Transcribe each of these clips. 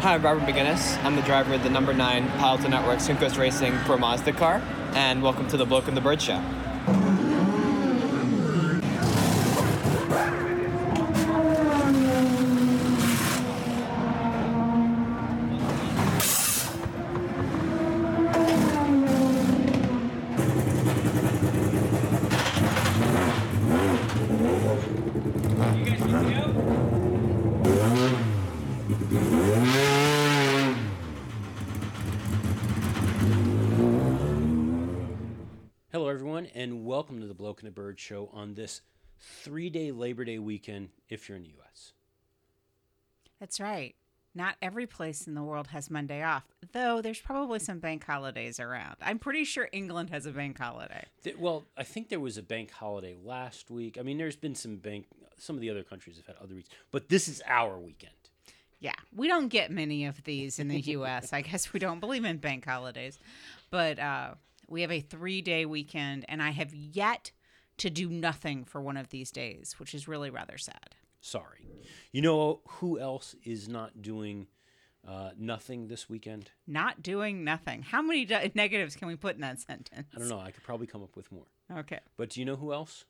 Hi, I'm Robert Megennis. I'm the driver of the number nine Piloted Network Juncos Racing Pro Mazda car, and welcome to the Bloke and the Bird Show. Hello, everyone, and welcome to the Bloke and the Bird Show on this three day Labor Day weekend if you're in the U.S. That's right. Not every place in the world has Monday off, though there's probably some bank holidays around. I'm pretty sure England has a bank holiday. Th- Well, I think there was a bank holiday last week. I mean, there's been some bank, some of the other countries have had other weeks, but this is our weekend. Yeah, we don't get many of these in the US. I guess we don't believe in bank holidays. But uh, we have a three day weekend, and I have yet to do nothing for one of these days, which is really rather sad. Sorry. You know who else is not doing uh, nothing this weekend? Not doing nothing. How many d- negatives can we put in that sentence? I don't know. I could probably come up with more. Okay. But do you know who else?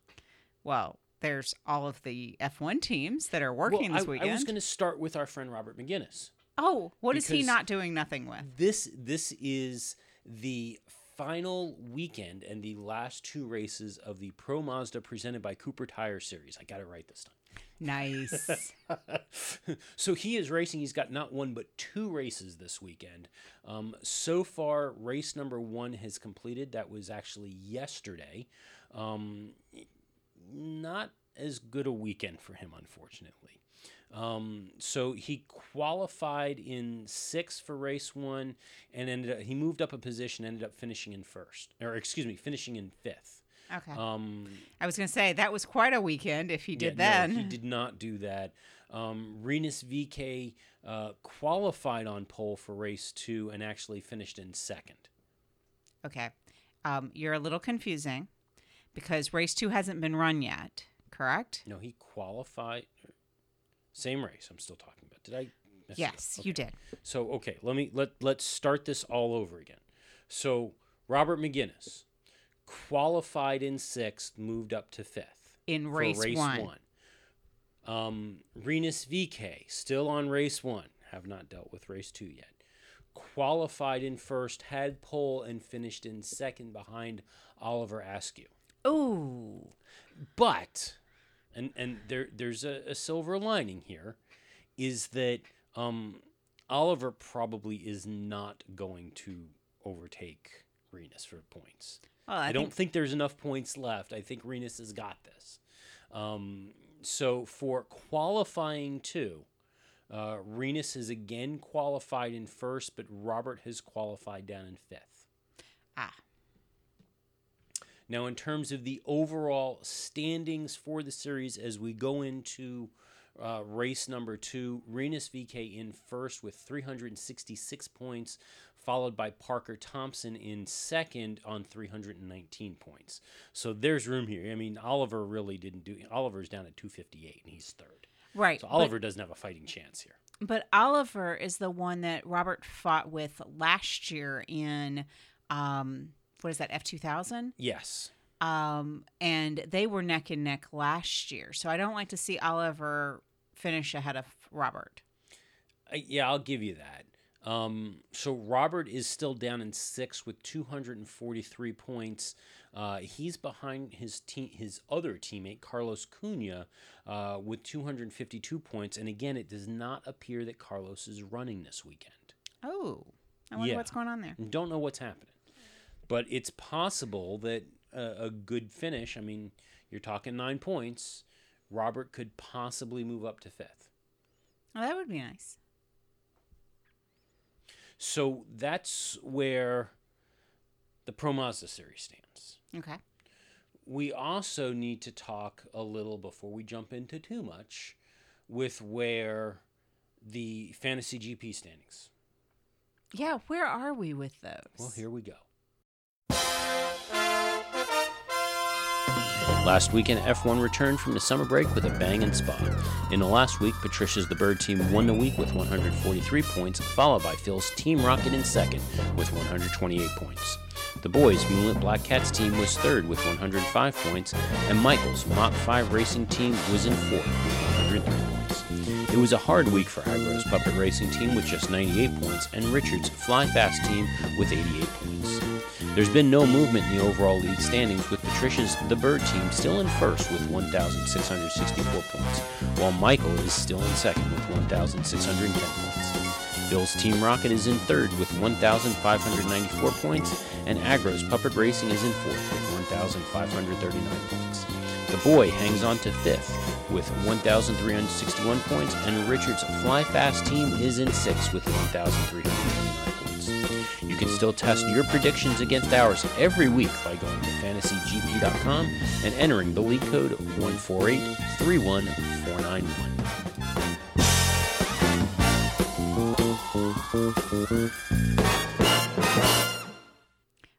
Well, there's all of the F1 teams that are working well, this I, weekend. I was going to start with our friend Robert Megennis. Oh, what is he not doing nothing with? This this is the final weekend and the last two races of the Pro Mazda presented by Cooper Tire Series. I got it right this time. Nice. so he is racing. He's got not one but two races this weekend. Um, so far, race number one has completed. That was actually yesterday. Um, not as good a weekend for him, unfortunately. Um, so he qualified in sixth for race one, and ended up, he moved up a position, ended up finishing in first, or excuse me, finishing in fifth. Okay. Um, I was going to say that was quite a weekend if he yeah, did no, he did not do that. Um, Rinus VeeKay uh, qualified on pole for race two and actually finished in second. Okay. Um, you're a little confusing because race two hasn't been run yet, correct? No, he qualified. Same race. I'm still talking about. Did I? mess it up? Yes, you did. So okay, let me let let's start this all over again. So Robert Megennis qualified in sixth, moved up to fifth In for race, one. one. Um, Rinus VeeKay still on race one. Have not dealt with race two yet. Qualified in first, had pole and finished in second behind Oliver Askew. Oh, But, and and there there's a, a silver lining here, is that um, Oliver probably is not going to overtake Rinus for points. Well, I, I, don't think, think there's enough points left. I think Rinus has got this. Um, so for qualifying two, uh, Rinus has again qualified in first, but Robert has qualified down in fifth. ah, Now, in terms of the overall standings for the series as we go into uh, race number two, Rinus VeeKay in first with 366 points, followed by Parker Thompson in second on 319 points. So there's room here. I mean, Oliver really didn't do. Oliver's down at 258 and he's third. right. So but- Oliver doesn't have a fighting chance here. But Oliver is the one that Robert fought with last year in, um, what is that, F two thousand? Yes. Um, and they were neck and neck last year. So I don't like to see Oliver finish ahead of Robert. I, yeah, I'll give you that. Um, so Robert is still down in sixth with 243 points. Uh, he's behind his team, his other teammate Carlos Cunha, uh, with 252 points. And again, it does not appear that Carlos is running this weekend. Oh, I wonder Yeah. what's going on there. Don't know what's happening, but it's possible that a, a good finish. I mean, you're talking nine points. Robert could possibly move up to fifth. Oh, that would be nice. So that's where the Pro Mazda series stands. Okay. We also need to talk a little before we jump into too much with where the fantasy GP standings. Yeah, where are we with those? Well, here we go. Last weekend, F1 returned from the summer break with a bang in Spa. In the last week, Patricia's The Bird team won the week with 143 points, followed by Phil's Team Rocket in second with 128 points. The boys' Moonlit Black Cats team was third with 105 points, and Michael's Mach 5 racing team was in fourth with 103 points. It was a hard week for Agro's Puppet Racing team with just 98 points, and Richard's Fly Fast team with 88 points. There's been no movement in the overall league standings, with Patricia's The Bird team still in first with 1,664 points, while Michael is still in second with 1,610 points. Phil's Team Rocket is in third with 1,594 points, and Agro's Puppet Racing is in fourth with 1,539 points. The boy hangs on to fifth with 1,361 points, and Richard's Fly Fast team is in sixth with 1,329 points. You can still test your predictions against ours every week by going to fantasygp.com and entering the league code 148 31491.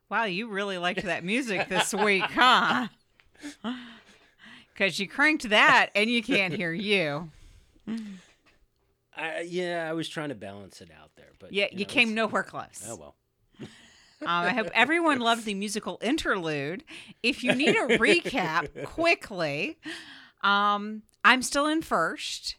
Wow, you really liked that music this week, huh? Because you cranked that and you can't hear you. I, yeah, I was trying to balance it out there, but Yeah, you, know, came nowhere close. Oh well. Um, I hope everyone loved the musical interlude. If you need a recap quickly, um, I'm still in first.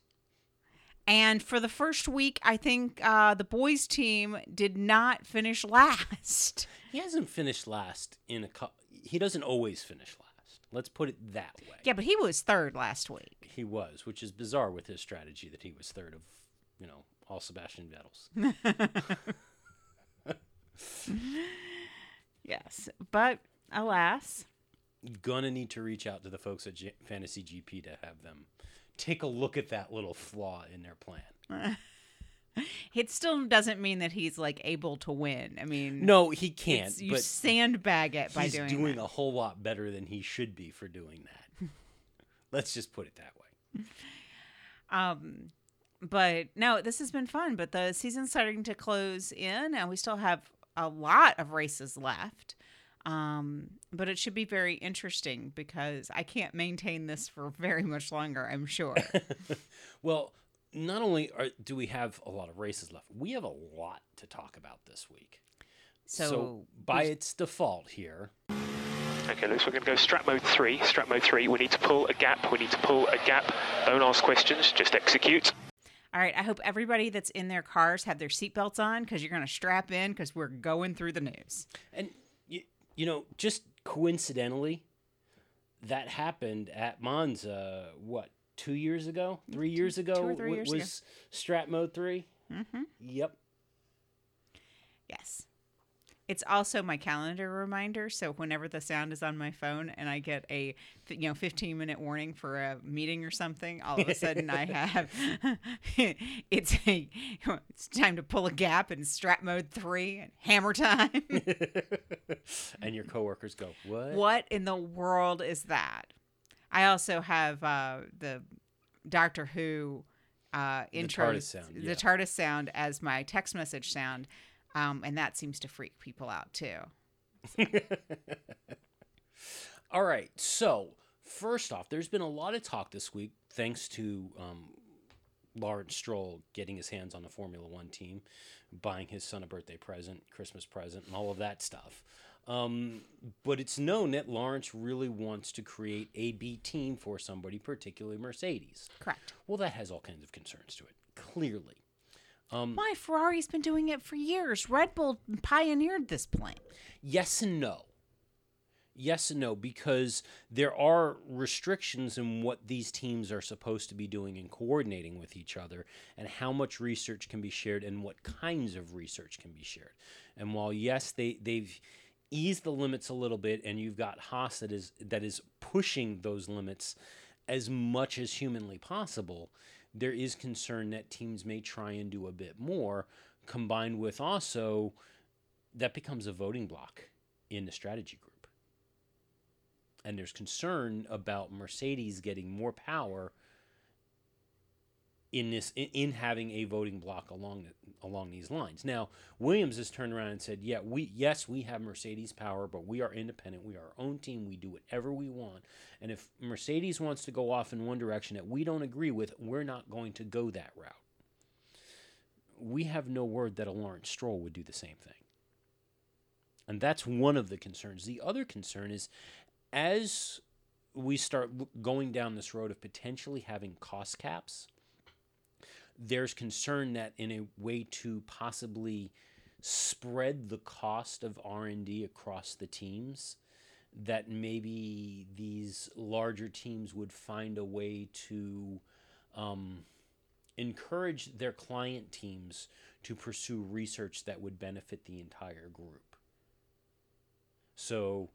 And for the first week, I think uh, the boys' team did not finish last. He hasn't finished last in a couple. He doesn't always finish last. Let's put it that way. Yeah, but he was third last week. He was, which is bizarre with his strategy that he was third of, you know, all Sebastian Vettels. Yes, but alas, Gonna need to reach out to the folks at G- Fantasy GP to have them take a look at that little flaw in their plan. it still doesn't mean that he's like able to win. I mean, No, he can't. you but sandbag it by doing. he's doing, doing, that. a whole lot better than he should be for doing that. Let's just put it that way. Um, but no, this has been fun. But the season's starting to close in, and we still have a lot of races left. Um, but it should be very interesting because I can't maintain this for very much longer. I'm sure. Well, not only are, do we have a lot of races left, we have a lot to talk about this week. So, by its default here, Okay, looks we're going to go strat mode 3. Strat mode 3, we need to pull a gap, we need to pull a gap. Don't ask questions, just execute. all right. I hope everybody that's in their cars have their seatbelts on because you're going to strap in because we're going through the news. and you, you know, just coincidentally, that happened at Monza. What two years ago? Three years ago? or three years ago. was Strat Mode 3 Mm-hmm. Yep. Yes. It's also my calendar reminder. So whenever the sound is on my phone and I get a you know 15 minute warning for a meeting or something, all of a sudden I have it's a it's time to pull a gap in strat mode three and hammer time. and your coworkers go, "What? what in the world is that? I also have uh, the Doctor Who uh, intro, TARDIS sound, the. TARDIS sound as my text message sound, um, and that seems to freak people out too. All right. So, first off, there's been a lot of talk this week, thanks to um, Lawrence Stroll getting his hands on the Formula One team, buying his son a birthday present, Christmas present, and all of that stuff. Um, but it's known that Lawrence really wants to create a B team for somebody, particularly Mercedes. Correct. Well, that has all kinds of concerns to it, clearly. Why Ferrari's been doing it for years. Red Bull pioneered this plan. Yes and no. Yes and no, because there are restrictions in what these teams are supposed to be doing and coordinating with each other, and how much research can be shared and what kinds of research can be shared. And while yes, they they've eased the limits a little bit, and you've got Haas that is that is pushing those limits as much as humanly possible, there is concern that teams may try and do a bit more, combined with also that becomes a voting block in the strategy group. And there's concern about Mercedes getting more power in this in, in having a voting block along along these lines. Now, Williams has turned around and said, "Yeah, we yes, we have Mercedes power, but we are independent. We are our own team. We do whatever we want. And if Mercedes wants to go off in one direction that we don't agree with, we're not going to go that route." We have no word that a Lawrence Stroll would do the same thing. And that's one of the concerns. The other concern is as we start going down this road of potentially having cost caps, there's concern that in a way to possibly spread the cost of R&D across the teams that maybe these larger teams would find a way to um, encourage their client teams to pursue research that would benefit the entire group. So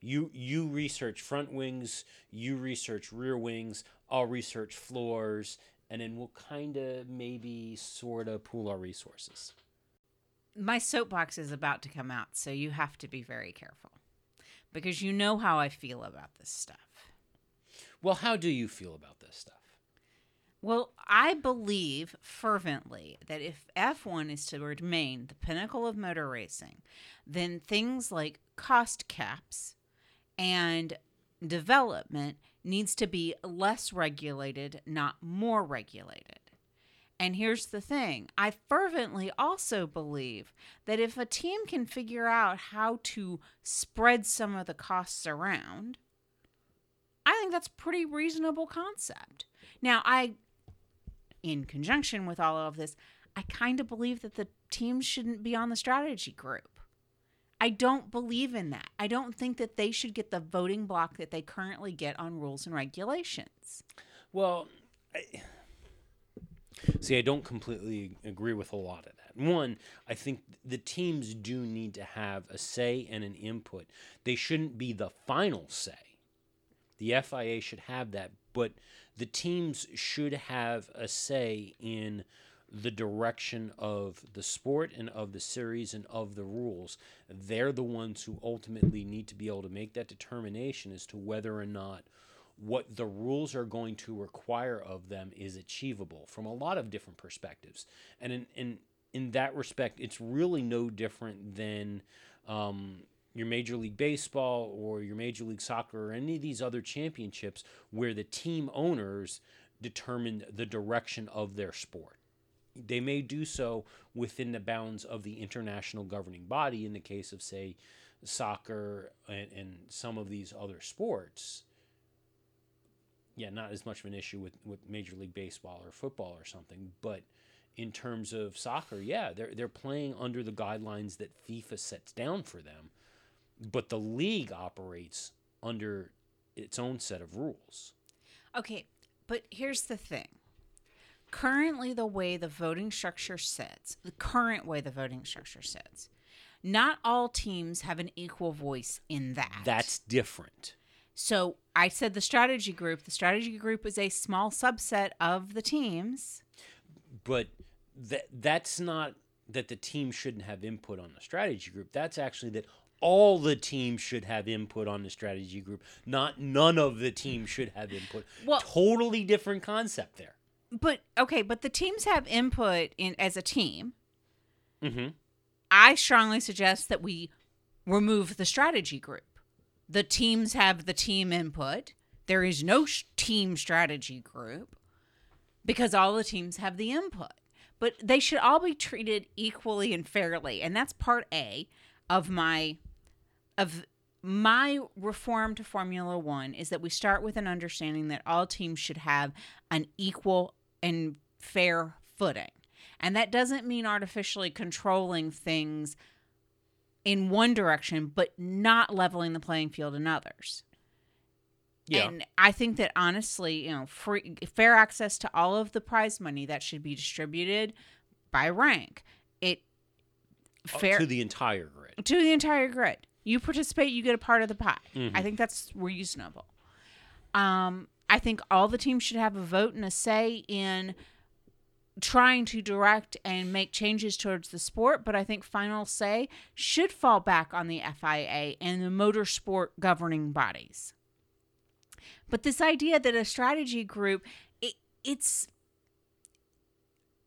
you you research front wings, you research rear wings, I'll research floors, and then we'll kind of maybe sort of pool our resources. My soapbox is about to come out, so you have to be very careful because you know how I feel about this stuff. Well, how do you feel about this stuff? Well, I believe fervently that if F1 is to remain the pinnacle of motor racing, then things like cost caps and development needs to be less regulated, not more regulated. And here's the thing I fervently also believe that if a team can figure out how to spread some of the costs around, I think that's pretty reasonable concept. Now, I, in conjunction with all of this, I kind of believe that the teams shouldn't be on the strategy group. I don't believe in that. I don't think that they should get the voting block that they currently get on rules and regulations. Well, I, see, I don't completely agree with a lot of that. One, I think the teams do need to have a say and an input. They shouldn't be the final say. The FIA should have that, but the teams should have a say in the direction of the sport and of the series and of the rules. They're the ones who ultimately need to be able to make that determination as to whether or not what the rules are going to require of them is achievable from a lot of different perspectives. And in in, in that respect, it's really no different than um, your Major League Baseball or your Major League Soccer or any of these other championships where the team owners determine the direction of their sport they may do so within the bounds of the international governing body in the case of, say, soccer and, and some of these other sports. Yeah, not as much of an issue with, with Major League Baseball or football or something, but in terms of soccer, yeah, they're they're playing under the guidelines that FIFA sets down for them, but the league operates under its own set of rules. Okay, but here's the thing currently the way the voting structure sits, the current way the voting structure sits, not all teams have an equal voice in that. That's different. So I said the strategy group. The strategy group is a small subset of the teams. But that that's not that the team shouldn't have input on the strategy group. That's actually that all the teams should have input on the strategy group, not none of the teams should have input. Well, totally different concept there but okay, but the teams have input in as a team. Mm-hmm. I strongly suggest that we remove the strategy group. The teams have the team input. There is no sh- team strategy group because all the teams have the input. But they should all be treated equally and fairly, and that's part A of my of my reform to Formula One is that we start with an understanding that all teams should have an equal and fair footing. And that doesn't mean artificially controlling things in one direction, but not leveling the playing field in others. Yeah. And I think that honestly, you know, free fair access to all of the prize money that should be distributed by rank. It uh, fair to the entire grid. To the entire grid. You participate, you get a part of the pie. Mm-hmm. I think that's reasonable. Um, I think all the teams should have a vote and a say in trying to direct and make changes towards the sport, but I think final say should fall back on the FIA and the motorsport governing bodies. But this idea that a strategy group, it, it's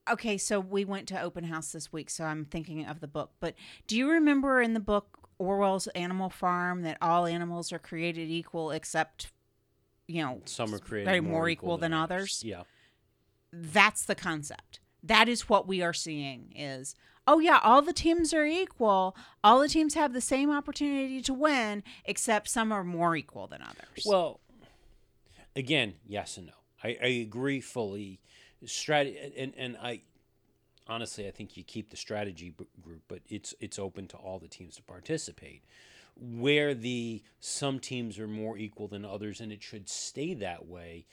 okay, so we went to open house this week, so I'm thinking of the book. But do you remember in the book Orwell's Animal Farm that all animals are created equal except, you know, Some are created very more, more equal than others? Yeah. That's the concept. That is what we are seeing is, oh yeah, all the teams are equal. All the teams have the same opportunity to win, except some are more equal than others. Well, again, yes and no. I, I agree fully. Strat and and I honestly I think you keep the strategy group, but it's it's open to all the teams to participate. Where the some teams are more equal than others, and it should stay that way,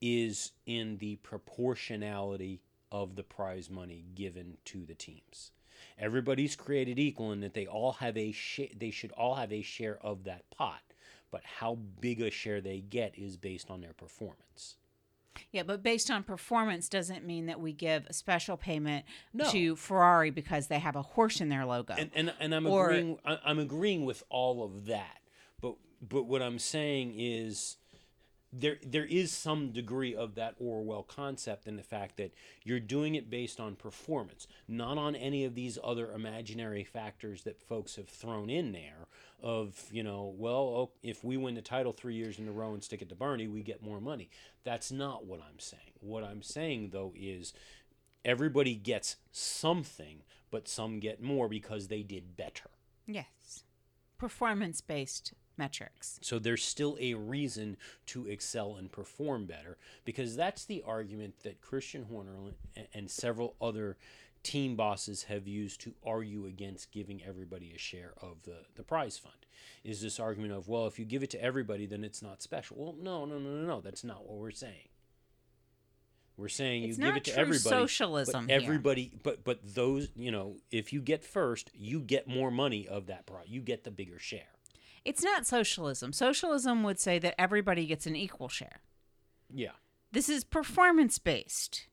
is in the proportionality of the prize money given to the teams. Everybody's created equal in that they all have a sh- they should all have a share of that pot, but how big a share they get is based on their performance. Yeah, but based on performance doesn't mean that we give a special payment No. to Ferrari because they have a horse in their logo. And and, and I'm Or- agreeing I'm agreeing with all of that. But but what I'm saying is there there is some degree of that Orwell concept in the fact that you're doing it based on performance, not on any of these other imaginary factors that folks have thrown in there. Of you know, well, oh, if we win the title three years in a row and stick it to Bernie, we get more money. That's not what I'm saying. What I'm saying though is everybody gets something, but some get more because they did better. yes. Performance based metrics. So there's still a reason to excel and perform better because that's the argument that Christian Horner and- several other team bosses have used to argue against giving everybody a share of the, the prize fund. Is this argument of, well, if you give it to everybody, then it's not special. Well, no, no, no, no, no. That's not what we're saying. We're saying It's you give it to everybody. socialism but here. everybody, but but those, you know, if you get first, you get more money of that prize. You get the bigger share. It's not socialism. Socialism would say that everybody gets an equal share. Yeah. This is performance based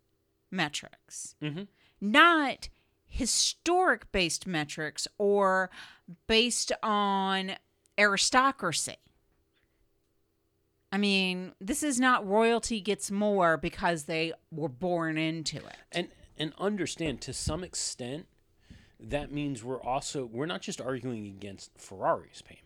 metrics, Mhm. not historic based metrics or based on aristocracy. I mean, this is not royalty gets more because they were born into it. and and understand to some extent that means we're also we're not just arguing against Ferrari's payments.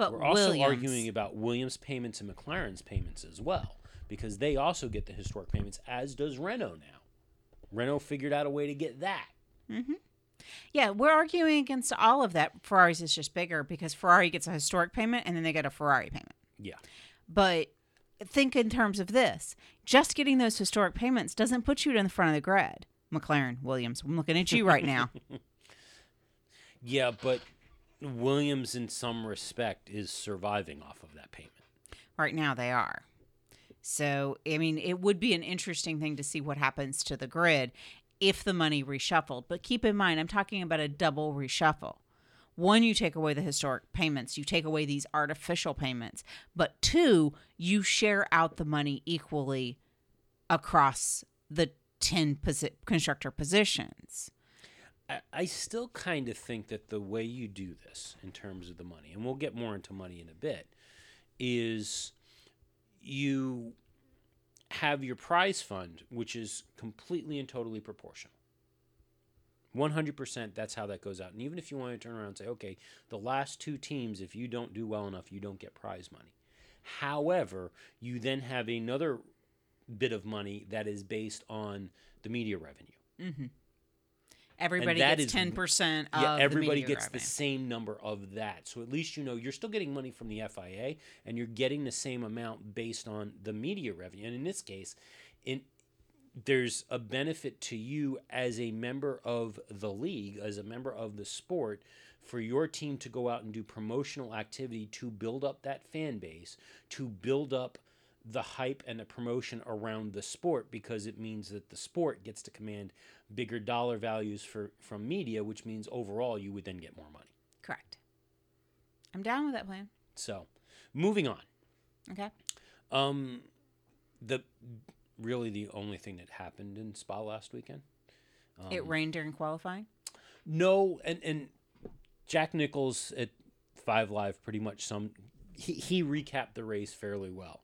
But We're also Williams, arguing about Williams payments and McLaren's payments as well because they also get the historic payments as does Renault now. Renault figured out a way to get that. Mm-hmm. Yeah, we're arguing against all of that. Ferrari's is just bigger because Ferrari gets a historic payment and then they get a Ferrari payment. Yeah. But think in terms of this just getting those historic payments doesn't put you in the front of the grid. McLaren, Williams, I'm looking at you right now. Yeah, but Williams in some respect is surviving off of that payment. right now, they are. So, I mean, it would be an interesting thing to see what happens to the grid if the money reshuffled. But keep in mind, I'm talking about a double reshuffle. One, you take away the historic payments, you take away these artificial payments. But two, you share out the money equally across the 10 posi- constructor positions. I, still kind of think that the way you do this in terms of the money, and we'll get more into money in a bit, is you have your prize fund, which is completely and totally proportional. 100% that's how that goes out. And even if you want to turn around and say, okay, the last two teams, if you don't do well enough, you don't get prize money. However, you then have another bit of money that is based on the media revenue. Mm-hmm. Everybody gets 10% yeah, everybody media gets revenue. the same number of that. So at least you know you're still getting money from the FIA and you're getting the same amount based on the media revenue. And in this case, in there's a benefit to you as a member of the league, as a member of the sport, for your team to go out and do promotional activity to build up that fan base, to build up the hype and the promotion around the sport because it means that the sport gets to command bigger dollar values for from media, which means overall you would then get more money. Correct. I'm down with that plan. So, moving on. Okay. Um, the really the only thing that happened in Spa last weekend. it rained during qualifying. No, and and Jack Nicholls at Five Live pretty much some he, he recapped the race fairly well.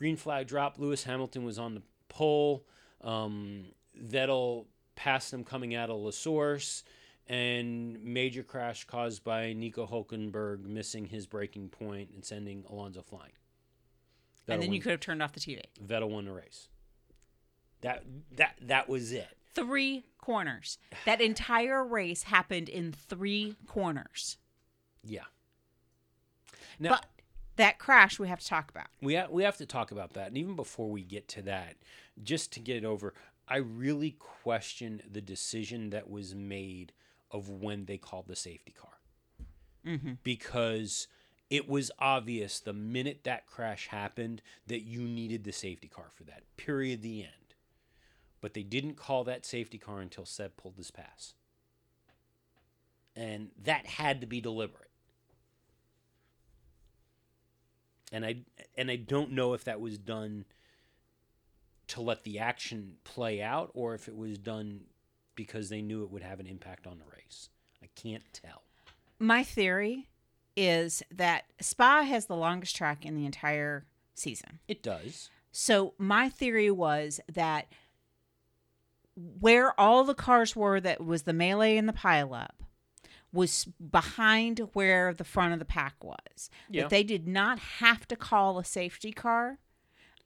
Green flag drop. Lewis Hamilton was on the pole. Um, Vettel passed him coming out of La Source, and major crash caused by Nico Hulkenberg missing his braking point and sending Alonso flying. and Vettel then you could have turned off the TV. Vettel won the race. That that that was it. Three corners. That entire race happened in three corners. Yeah. Now but that crash we have to talk about. we ha- we have to talk about that, and even before we get to that, just to get it over, I really question the decision that was made of when they called the safety car, Mm-hmm. because it was obvious the minute that crash happened that you needed the safety car for that. Period. The end. But they didn't call that safety car until Seb pulled his pass, and that had to be deliberate. And I and I don't know if that was done to let the action play out or if it was done because they knew it would have an impact on the race. I can't tell. My theory is that Spa has the longest track in the entire season. It does. So my theory was that where all the cars were that was the melee and the pileup was behind where the front of the pack was. Yeah. That they did not have to call a safety car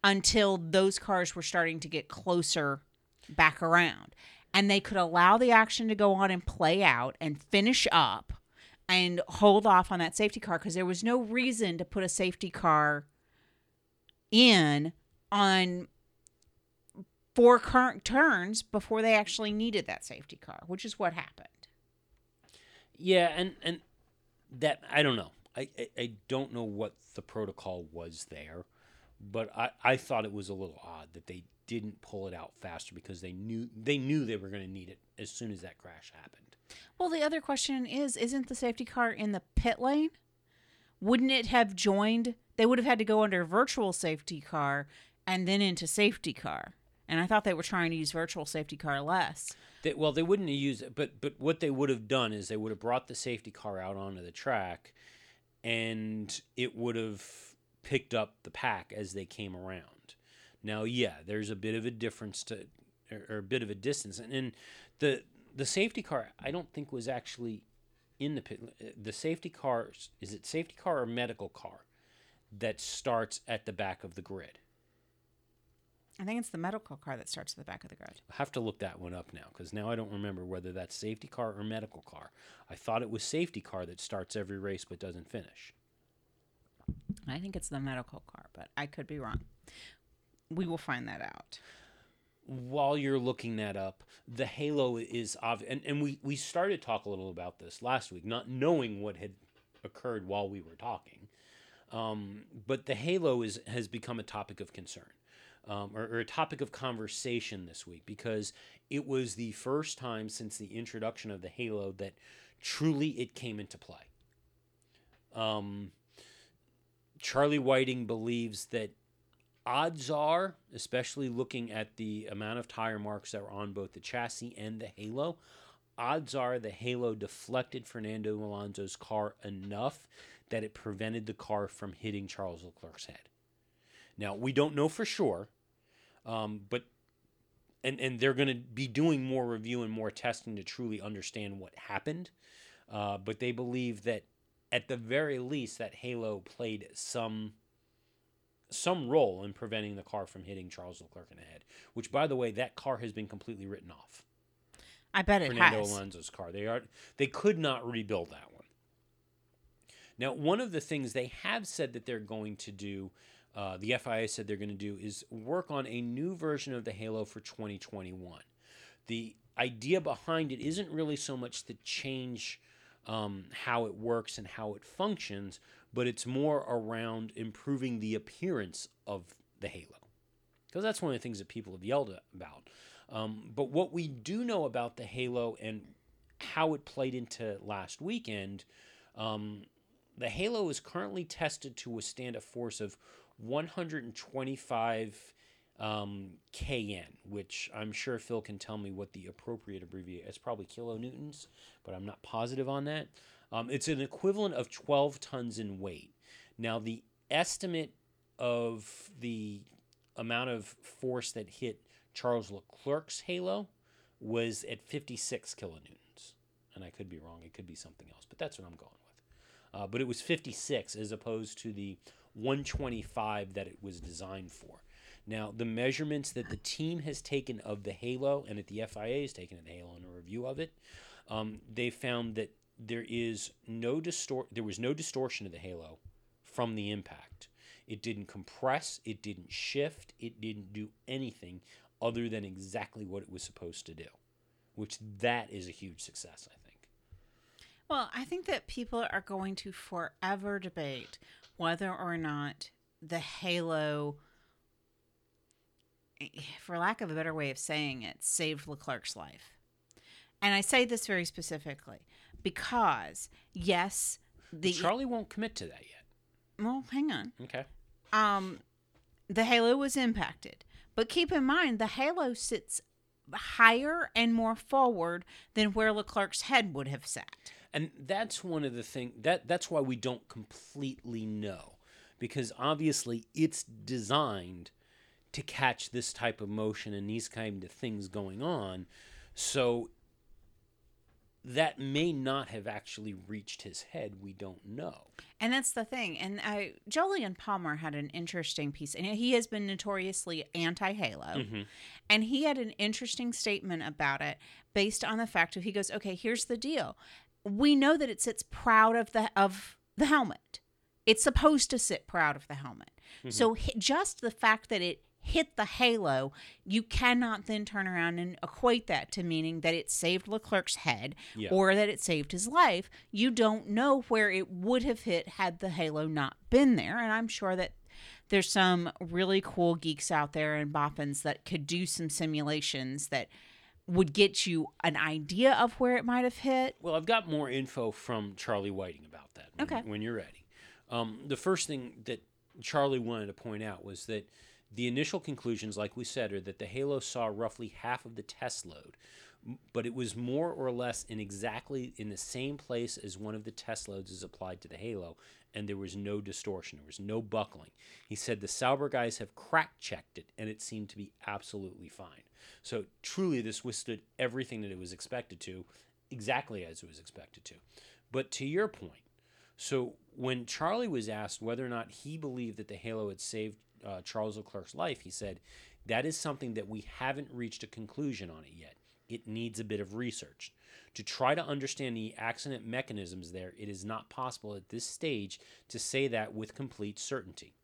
until those cars were starting to get closer back around. And they could allow the action to go on and play out and finish up and hold off on that safety car because there was no reason to put a safety car in on four current turns before they actually needed that safety car, which is what happened. Yeah, and and that I don't know. I, I, I don't know what the protocol was there, but I, I thought it was a little odd that they didn't pull it out faster because they knew they knew they were going to need it as soon as that crash happened. Well, the other question is isn't the safety car in the pit lane? Wouldn't it have joined? They would have had to go under virtual safety car and then into safety car. And I thought they were trying to use virtual safety car less. They, well, they wouldn't used it, but but what they would have done is they would have brought the safety car out onto the track, and it would have picked up the pack as they came around. Now, yeah, there's a bit of a difference to, or, or a bit of a distance, and, and the the safety car I don't think was actually in the pit. Uh, the safety car is it safety car or medical car that starts at the back of the grid. I think it's the medical car that starts at the back of the grid. I have to look that one up now because now I don't remember whether that's safety car or medical car. I thought it was safety car that starts every race but doesn't finish. I think it's the medical car, but I could be wrong. We will find that out. While you're looking that up, the halo is obvious, and, and we, we started to talk a little about this last week, not knowing what had occurred while we were talking. Um, but the halo is has become a topic of concern. Um, or, or a topic of conversation this week because it was the first time since the introduction of the Halo that truly it came into play. Um, Charlie Whiting believes that odds are, especially looking at the amount of tire marks that were on both the chassis and the Halo, odds are the Halo deflected Fernando Alonso's car enough that it prevented the car from hitting Charles Leclerc's head. Now we don't know for sure, um, but and and they're going to be doing more review and more testing to truly understand what happened. Uh, but they believe that at the very least that Halo played some some role in preventing the car from hitting Charles Leclerc in the head. Which, by the way, that car has been completely written off. I bet it Fernando has. Alonso's car. They are they could not rebuild that one. Now, one of the things they have said that they're going to do, uh, the FIA said they're going to do, is work on a new version of the Halo for 2021. The idea behind it isn't really so much to change um, how it works and how it functions, but it's more around improving the appearance of the Halo. Because that's one of the things that people have yelled about. Um, but what we do know about the Halo and how it played into last weekend, um, the Halo is currently tested to withstand a force of 125 um, kN, which I'm sure Phil can tell me what the appropriate abbreviation. It's probably kilonewtons, but I'm not positive on that. Um, it's an equivalent of 12 tons in weight. Now, the estimate of the amount of force that hit Charles Leclerc's Halo was at 56 kilonewtons. And I could be wrong. It could be something else, but that's what I'm going with. Uh, but it was 56 as opposed to the 125 that it was designed for. Now, the measurements that the team has taken of the Halo and that the FIA has taken of the Halo in a review of it, um, they found that there is no distor- there was no distortion of the Halo from the impact. It didn't compress, it didn't shift, it didn't do anything other than exactly what it was supposed to do, which that is a huge success, I think. Well, I think that people are going to forever debate whether or not the Halo, for lack of a better way of saying it, saved Leclerc's life. And I say this very specifically because, yes, the. Charlie won't commit to that yet. well, hang on. Okay. um, the halo was impacted. But keep in mind, the halo sits higher and more forward than where Leclerc's head would have sat. And that's one of the thing that that's why we don't completely know because obviously it's designed to catch this type of motion and these kind of things going on. So that may not have actually reached his head. We don't know. And that's the thing. And I, Jolyon Palmer had an interesting piece, and he has been notoriously anti-Halo. Mm-hmm. And he had an interesting statement about it, based on the fact of he goes, "Okay, here's the deal. We know that it sits proud of the of the helmet. It's supposed to sit proud of the helmet. Mm-hmm. So hi- just the fact that it hit the halo, you cannot then turn around and equate that to meaning that it saved Leclerc's head Yeah. or that it saved his life. You don't know where it would have hit had the halo not been there. And I'm sure that there's some really cool geeks out there and boffins that could do some simulations that would get you an idea of where it might have hit. Well, I've got more info from Charlie Whiting about that. When, Okay. When you're ready. Um, the first thing that Charlie wanted to point out was that the initial conclusions, like we said, are that the Halo saw roughly half of the test load, but it was more or less in exactly in the same place as one of the test loads is applied to the Halo, and there was no distortion, there was no buckling. He said the Sauber guys have crack checked it, and it seemed to be absolutely fine. So truly, this withstood everything that it was expected to, exactly as it was expected to. But to your point, so when Charlie was asked whether or not he believed that the Halo had saved uh, Charles Leclerc's life, he said, "That is something that we haven't reached a conclusion on it yet. It needs a bit of research to try to understand the accident mechanisms there. It is not possible at this stage to say that with complete certainty.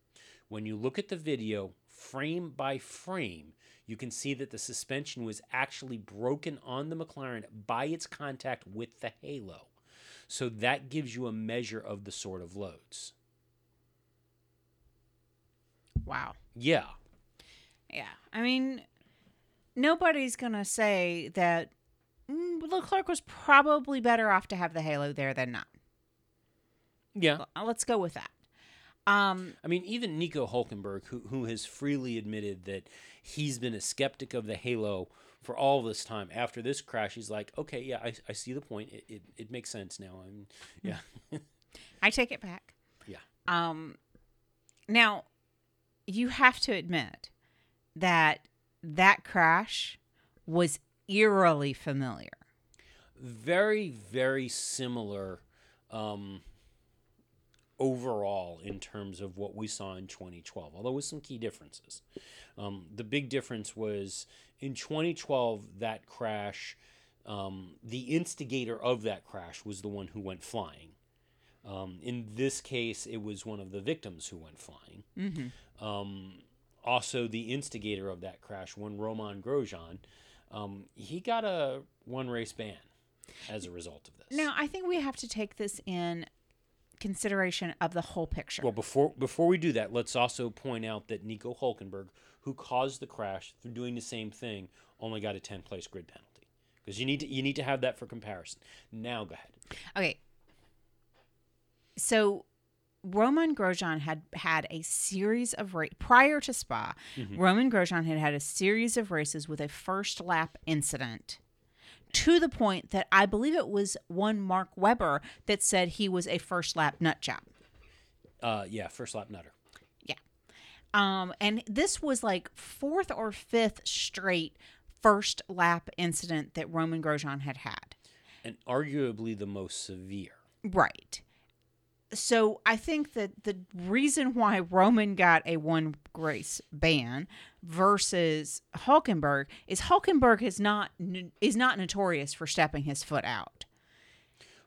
When you look at the video frame by frame, you can see that the suspension was actually broken on the McLaren by its contact with the halo. So that gives you a measure of the sort of loads. Wow. Yeah. Yeah. I mean, nobody's going to say that Leclerc was probably better off to have the halo there than not. Yeah. Uh, Let's go with that. Um, I mean, even Nico Hulkenberg, who, who has freely admitted that he's been a skeptic of the Halo for all this time, after this crash, he's like, okay, yeah, I, I see the point. It, it, it makes sense now. I'm, yeah. I take it back. Yeah. Um, now, you have to admit that that crash was eerily familiar. very very similar um, overall in terms of what we saw in 2012 although with some key differences. Um, the big difference was in 2012 that crash um, the instigator of that crash was the one who went flying. Um, in this case it was one of the victims who went flying. Um, also the instigator of that crash one Romain Grosjean um, he got a one race ban as a result of this. Now, I think we have to take this in consideration of the whole picture. well, before before we do that, let's also point out that Nico Hulkenberg, who caused the crash through doing the same thing, only got a 10 place grid penalty because you need to you need to have that for comparison. Now, go ahead. Okay. So Romain Grosjean had had a series of ra- prior to Spa. Romain Grosjean had had a series of races with a first lap incident. To the point that I believe it was one Mark Webber that said he was a first lap nut job. Uh, yeah, first lap nutter. Yeah. Um, and this was like fourth or fifth straight first lap incident that Romain Grosjean had had. And arguably the most severe. Right. So I think that the reason why Romain got a one grace ban versus Hulkenberg is Hulkenberg is not is not notorious for stepping his foot out.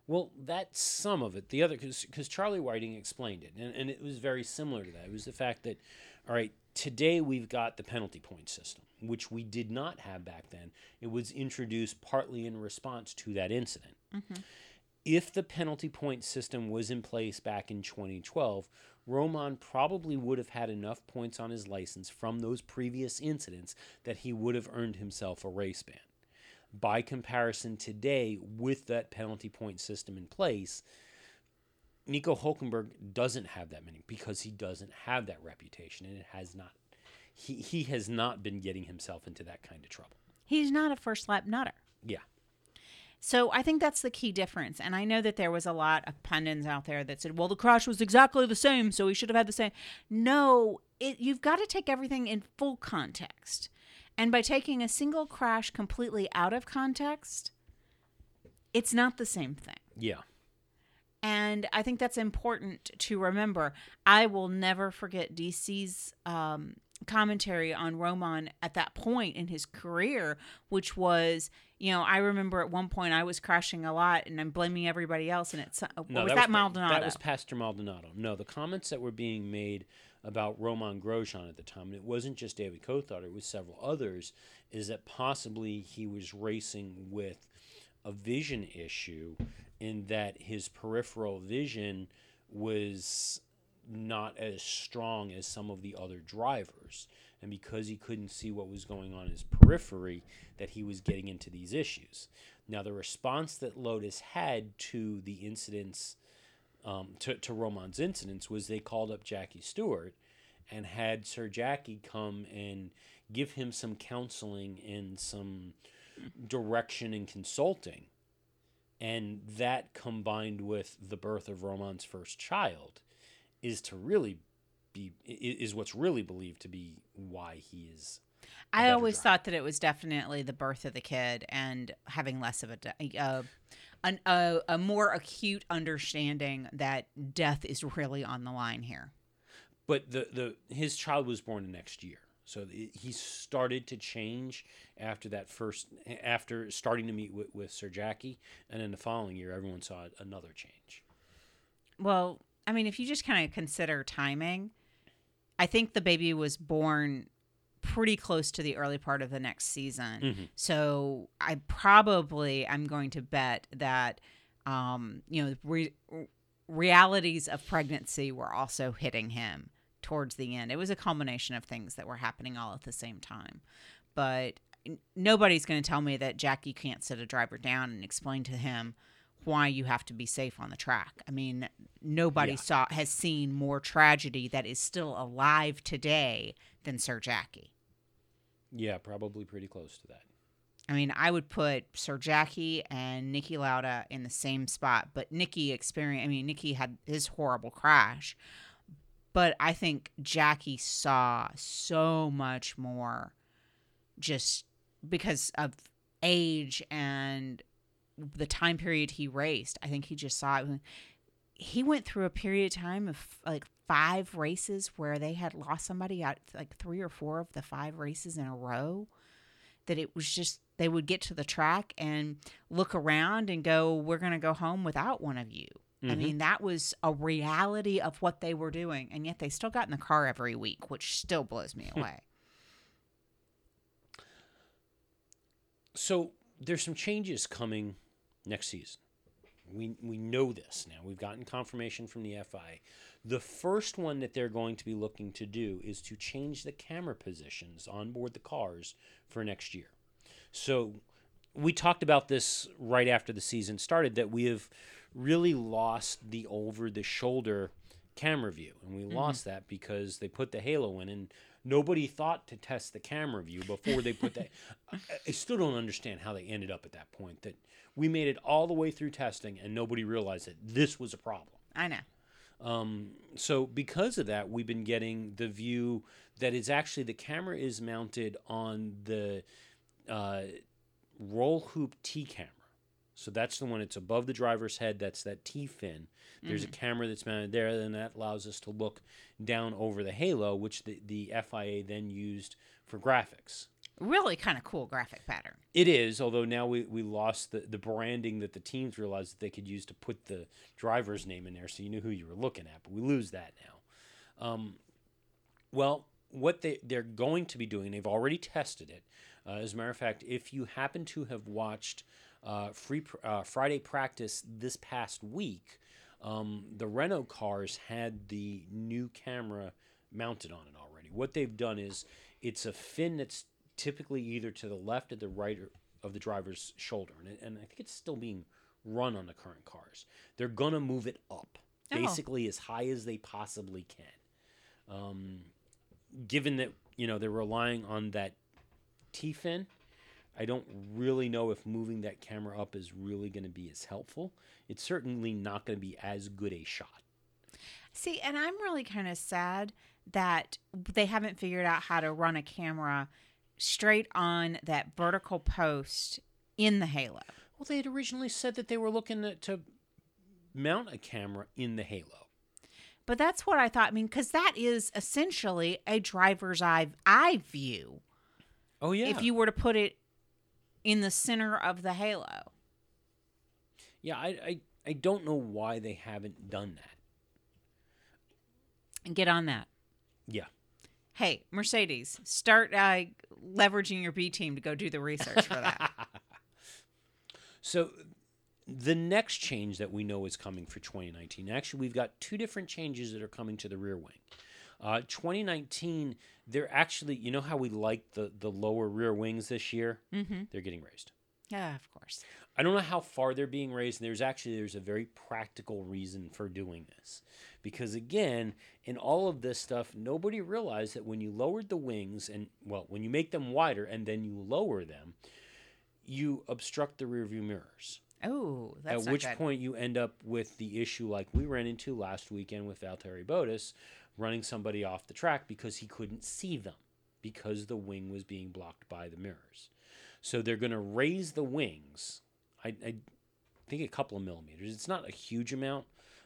Well, that's some of it. The other, because Charlie Whiting explained it, and, and it was very similar to that. It was the fact that, all right, today we've got the penalty point system, which we did not have back then. It was introduced partly in response to that incident. Mm-hmm. If the penalty point system was in place back in 2012, Romain probably would have had enough points on his license from those previous incidents that he would have earned himself a race ban. By comparison, today, with that penalty point system in place, Nico Hulkenberg doesn't have that many because he doesn't have that reputation and it has not he, he has not been getting himself into that kind of trouble. He's not a first lap nutter. Yeah. So I think that's the key difference. And I know that there was a lot of pundits out there that said, "Well, the crash was exactly the same, so he should have had the same." No, it, you've got to take everything in full context. And by taking a single crash completely out of context, it's not the same thing. Yeah. And I think that's important to remember. I will never forget DC's um, commentary on Romain at that point in his career, which was, you know, I remember at one point I was crashing a lot and I'm blaming everybody else. And it's, uh, No, was that, pa- Maldonado? That was Pastor Maldonado. No, the comments that were being made about Romain Grosjean at the time, and it wasn't just David Coulthard, it was several others, is that possibly he was racing with a vision issue in that his peripheral vision was not as strong as some of the other drivers. And because he couldn't see what was going on in his periphery, that he was getting into these issues. Now, the response that Lotus had to the incidents, um, to, to Romain's incidents, was they called up Jackie Stewart and had Sir Jackie come and give him some counseling and some direction and consulting. And that combined with the birth of Romain's first child is to really be is what's really believed to be why he is I always driver. thought that it was definitely the birth of the kid and having less of a, de- uh, an, a, a more acute understanding that death is really on the line here. but the the his child was born the next year so he started to change after that first after starting to meet with, with sir jackie and then the following year everyone saw another change Well, I mean, if you just kind of consider timing, I think the baby was born pretty close to the early part of the next season. Mhm. So I probably I'm going to bet that um, you know re- realities of pregnancy were also hitting him towards the end. It was a combination of things that were happening all at the same time. But nobody's going to tell me that Jackie can't sit a driver down and explain to him why you have to be safe on the track. I mean, nobody Yeah. saw has seen more tragedy that is still alive today than Sir Jackie. yeah probably pretty close to that I mean, I would put Sir Jackie and Niki Lauda in the same spot, but Niki experienced. I mean, Niki had his horrible crash, but I think Jackie saw so much more, just because of age and the time period he raced. I think he just saw it. He went through a period of time of like five races where they had lost somebody out like three or four of the five races in a row that it was just they would get to the track and look around and go we're going to go home without one of you i Mhm. mean that was a reality of what they were doing and yet they still got in the car every week which still blows me away so there's some changes coming next season. We we know this now. We've gotten confirmation from the FI. The first one that they're going to be looking to do is to change the camera positions on board the cars for next year. So we talked about this right after the season started that we have really lost the over the shoulder camera view and we mm-hmm. lost that because they put the halo in and nobody thought to test the camera view before they put that. I, I still don't understand how they ended up at that point that we made it all the way through testing and nobody realized that this was a problem. I know. Um, so because of that, we've been getting the view that it's actually the camera is mounted on the uh, roll hoop T camera. So that's the one. It's above the driver's head. That's that T fin. There's a camera that's mounted there, and that allows us to look down over the halo, which the, the FIA then used for graphics. Really kind of cool graphic pattern. It is, although now we, we lost the, the branding that the teams realized that they could use to put the driver's name in there so you knew who you were looking at, but we lose that now. Um, well, what they, they're going to be doing, they've already tested it. Uh, as a matter of fact, if you happen to have watched uh, free pr- uh, Friday practice this past week, um, the Renault cars had the new camera mounted on it already. What they've done is it's a fin that's typically either to the left or the right of the driver's shoulder, and, it- and I think it's still being run on the current cars. They're gonna move it up, Oh. basically as high as they possibly can. Um, given that you know they're relying on that T fin, I don't really know if moving that camera up is really going to be as helpful. It's certainly not going to be as good a shot. See, and I'm really kind of sad that they haven't figured out how to run a camera straight on that vertical post in the halo. Well, they had originally said that they were looking at, to mount a camera in the halo. But that's what I thought. I mean, because that is essentially a driver's eye eye view. Oh yeah. If you were to put it in the center of the halo. yeah, I, I I don't know why they haven't done that. Get on that. Yeah. Hey, Mercedes, start uh, leveraging your B team to go do the research for that. So the next change that we know is coming for 2019. Actually, we've got two different changes that are coming to the rear wing. Uh, 2019, they're actually, you know how we like the the lower rear wings this year? mm-hmm. They're getting raised. Yeah, of course. I don't know how far they're being raised. And there's actually there's a very practical reason for doing this, because again, in all of this stuff, nobody realized that when you lowered the wings and well, when you make them wider and then you lower them, you obstruct the rear view mirrors. Oh, that's At which good. point you end up with the issue like we ran into last weekend with Valtteri Bottas running somebody off the track because he couldn't see them because the wing was being blocked by the mirrors. So they're going to raise the wings. I, I think a couple of millimeters. It's not a huge amount,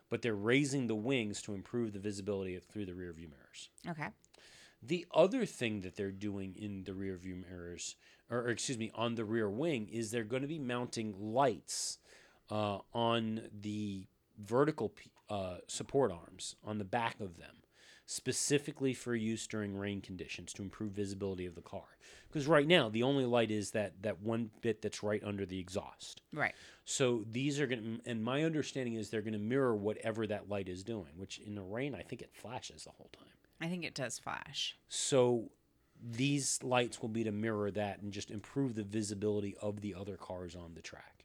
but they're raising the wings to improve the visibility through the rear view mirrors. Okay. The other thing that they're doing in the rear view mirrors, or, or excuse me, on the rear wing, is they're going to be mounting lights uh, on the vertical uh, support arms on the back of them, specifically for use during rain conditions to improve visibility of the car. Because right now, the only light is that that one bit that's right under the exhaust. Right. So these are going to, and my understanding is they're going to mirror whatever that light is doing, which in the rain, I think it flashes the whole time. I think it does flash. So these lights will be to mirror that and just improve the visibility of the other cars on the track.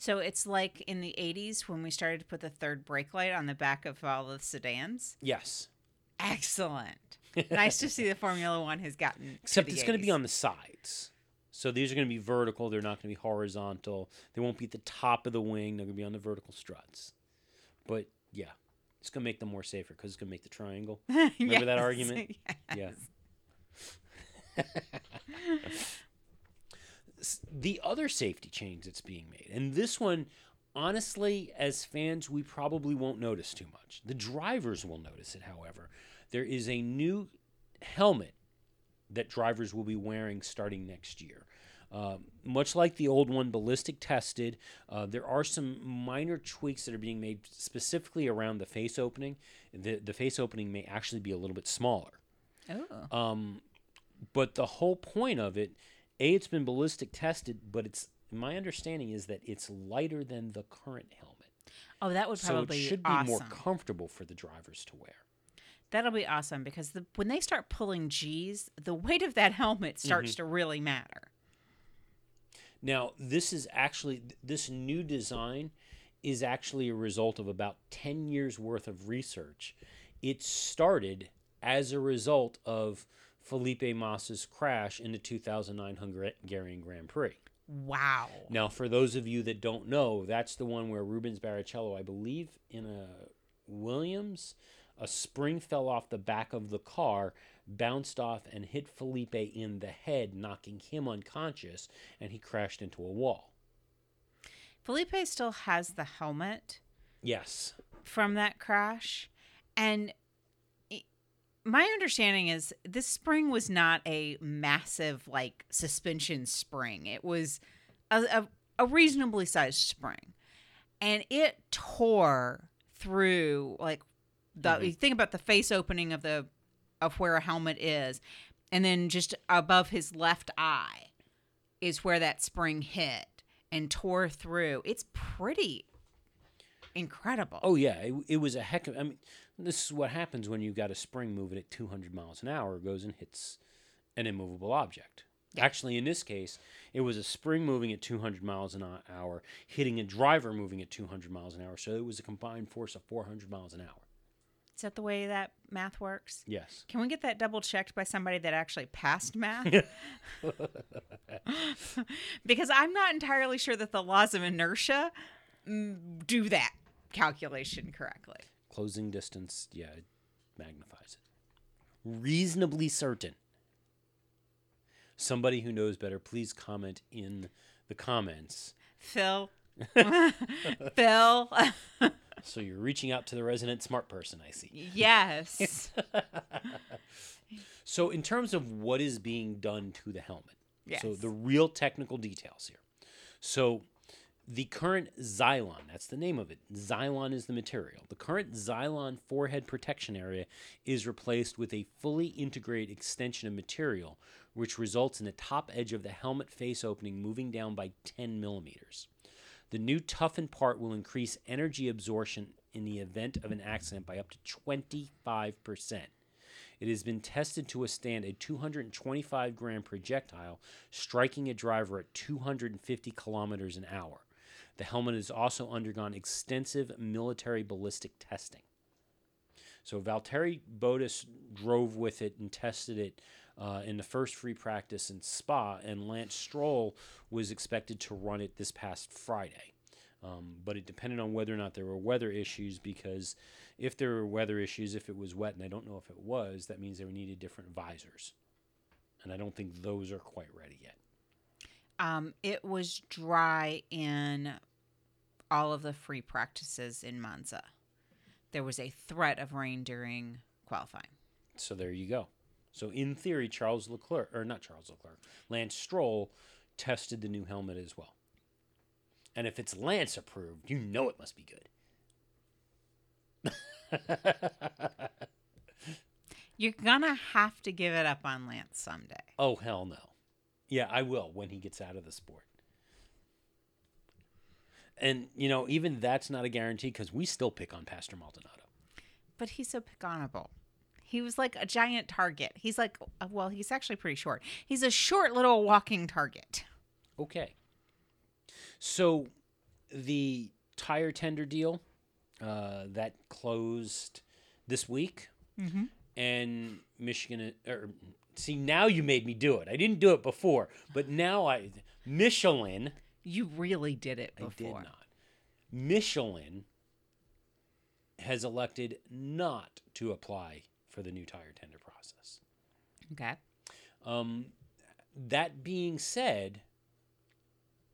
So it's like in the 80s when we started to put the third brake light on the back of all the sedans. Yes. Excellent. nice to see the Formula One has gotten. Except to the it's going to be on the sides. So these are going to be vertical. They're not going to be horizontal. They won't be at the top of the wing. They're going to be on the vertical struts. But yeah, it's going to make them more safer because it's going to make the triangle. Remember that argument? yes. Yeah. The other safety change that's being made, and this one, honestly, as fans, we probably won't notice too much. The drivers will notice it, however. There is a new helmet that drivers will be wearing starting next year. Uh, much like the old one, ballistic tested, uh, there are some minor tweaks that are being made specifically around the face opening. The, the face opening may actually be a little bit smaller. Oh. Um, but the whole point of it, a, it's been ballistic tested, but it's my understanding is that it's lighter than the current helmet, Oh, that would so probably it should be awesome. more comfortable for the drivers to wear. That'll be awesome because the, when they start pulling G's, the weight of that helmet starts Mm-hmm. to really matter. Now, this is actually this new design is actually a result of about 10 years worth of research. It started as a result of Felipe Massa's crash in the 2009 Hungarian Grand Prix. Wow. Now, for those of you that don't know, that's the one where Rubens Barrichello, I believe, in a Williams, a spring fell off the back of the car, bounced off, and hit Felipe in the head, knocking him unconscious, and he crashed into a wall. Felipe still has the helmet Yes. from that crash. And my understanding is this spring was not a massive, like, suspension spring. It was a, a, a reasonably sized spring. And it tore through, like, the mm-hmm. you think about the face opening of the of where a helmet is and then just above his left eye is where that spring hit and tore through it's pretty incredible Oh yeah, it, it was a heck of. I mean, this is what happens when you've got a spring moving at 200 miles an hour. Goes and hits an immovable object. Actually, in this case, it was a spring moving at 200 miles an hour, hitting a driver moving at 200 miles an hour. So it was a combined force of 400 miles an hour. Is that the way that math works? Yes. Can we get that double checked by somebody that actually passed math? because I'm not entirely sure that the laws of inertia mm, do that calculation correctly. Closing distance, yeah, it magnifies it. Reasonably certain. Somebody who knows better, please comment in the comments. Phil. Phil. So you're reaching out to the resident smart person, I see. yes. So, in terms of what is being done to the helmet, so the real technical details here. So, the current Zylon, that's the name of it. Zylon is the material. The current Zylon forehead protection area is replaced with a fully integrated extension of material, which results in the top edge of the helmet face opening moving down by 10 millimeters. The new toughened part will increase energy absorption in the event of an accident by up to 25%. It has been tested to withstand a 225 gram projectile striking a driver at 250 kilometers an hour. The helmet has also undergone extensive military ballistic testing. So Valtteri Bottas drove with it and tested it uh, in the first free practice in Spa, and Lance Stroll was expected to run it this past Friday. Um, but it depended on whether or not there were weather issues because if there were weather issues, if it was wet, and I don't know if it was, that means they needed different visors. And I don't think those are quite ready yet. Um, it was dry in all of the free practices in Monza. There was a threat of rain during qualifying. So there you go. So in theory, Charles Leclerc, or not Charles Leclerc, Lance Stroll tested the new helmet as well. And if it's Lance approved, you know it must be good. You're gonna have to give it up on Lance someday. oh hell no. Yeah, I will when he gets out of the sport. And you know, even that's not a guarantee because we still pick on Pastor Maldonado. But he's so pick onable. He was like a giant target. He's like, uh, well, he's actually pretty short. He's a short little walking target. Okay. So the tire tender deal uh, that closed this week, and Michigan. Or see, now you made me do it. I didn't do it before, but now I Michelin. You really did it I did not. Michelin has elected not to apply for the new tire tender process. Okay. Um, that being said,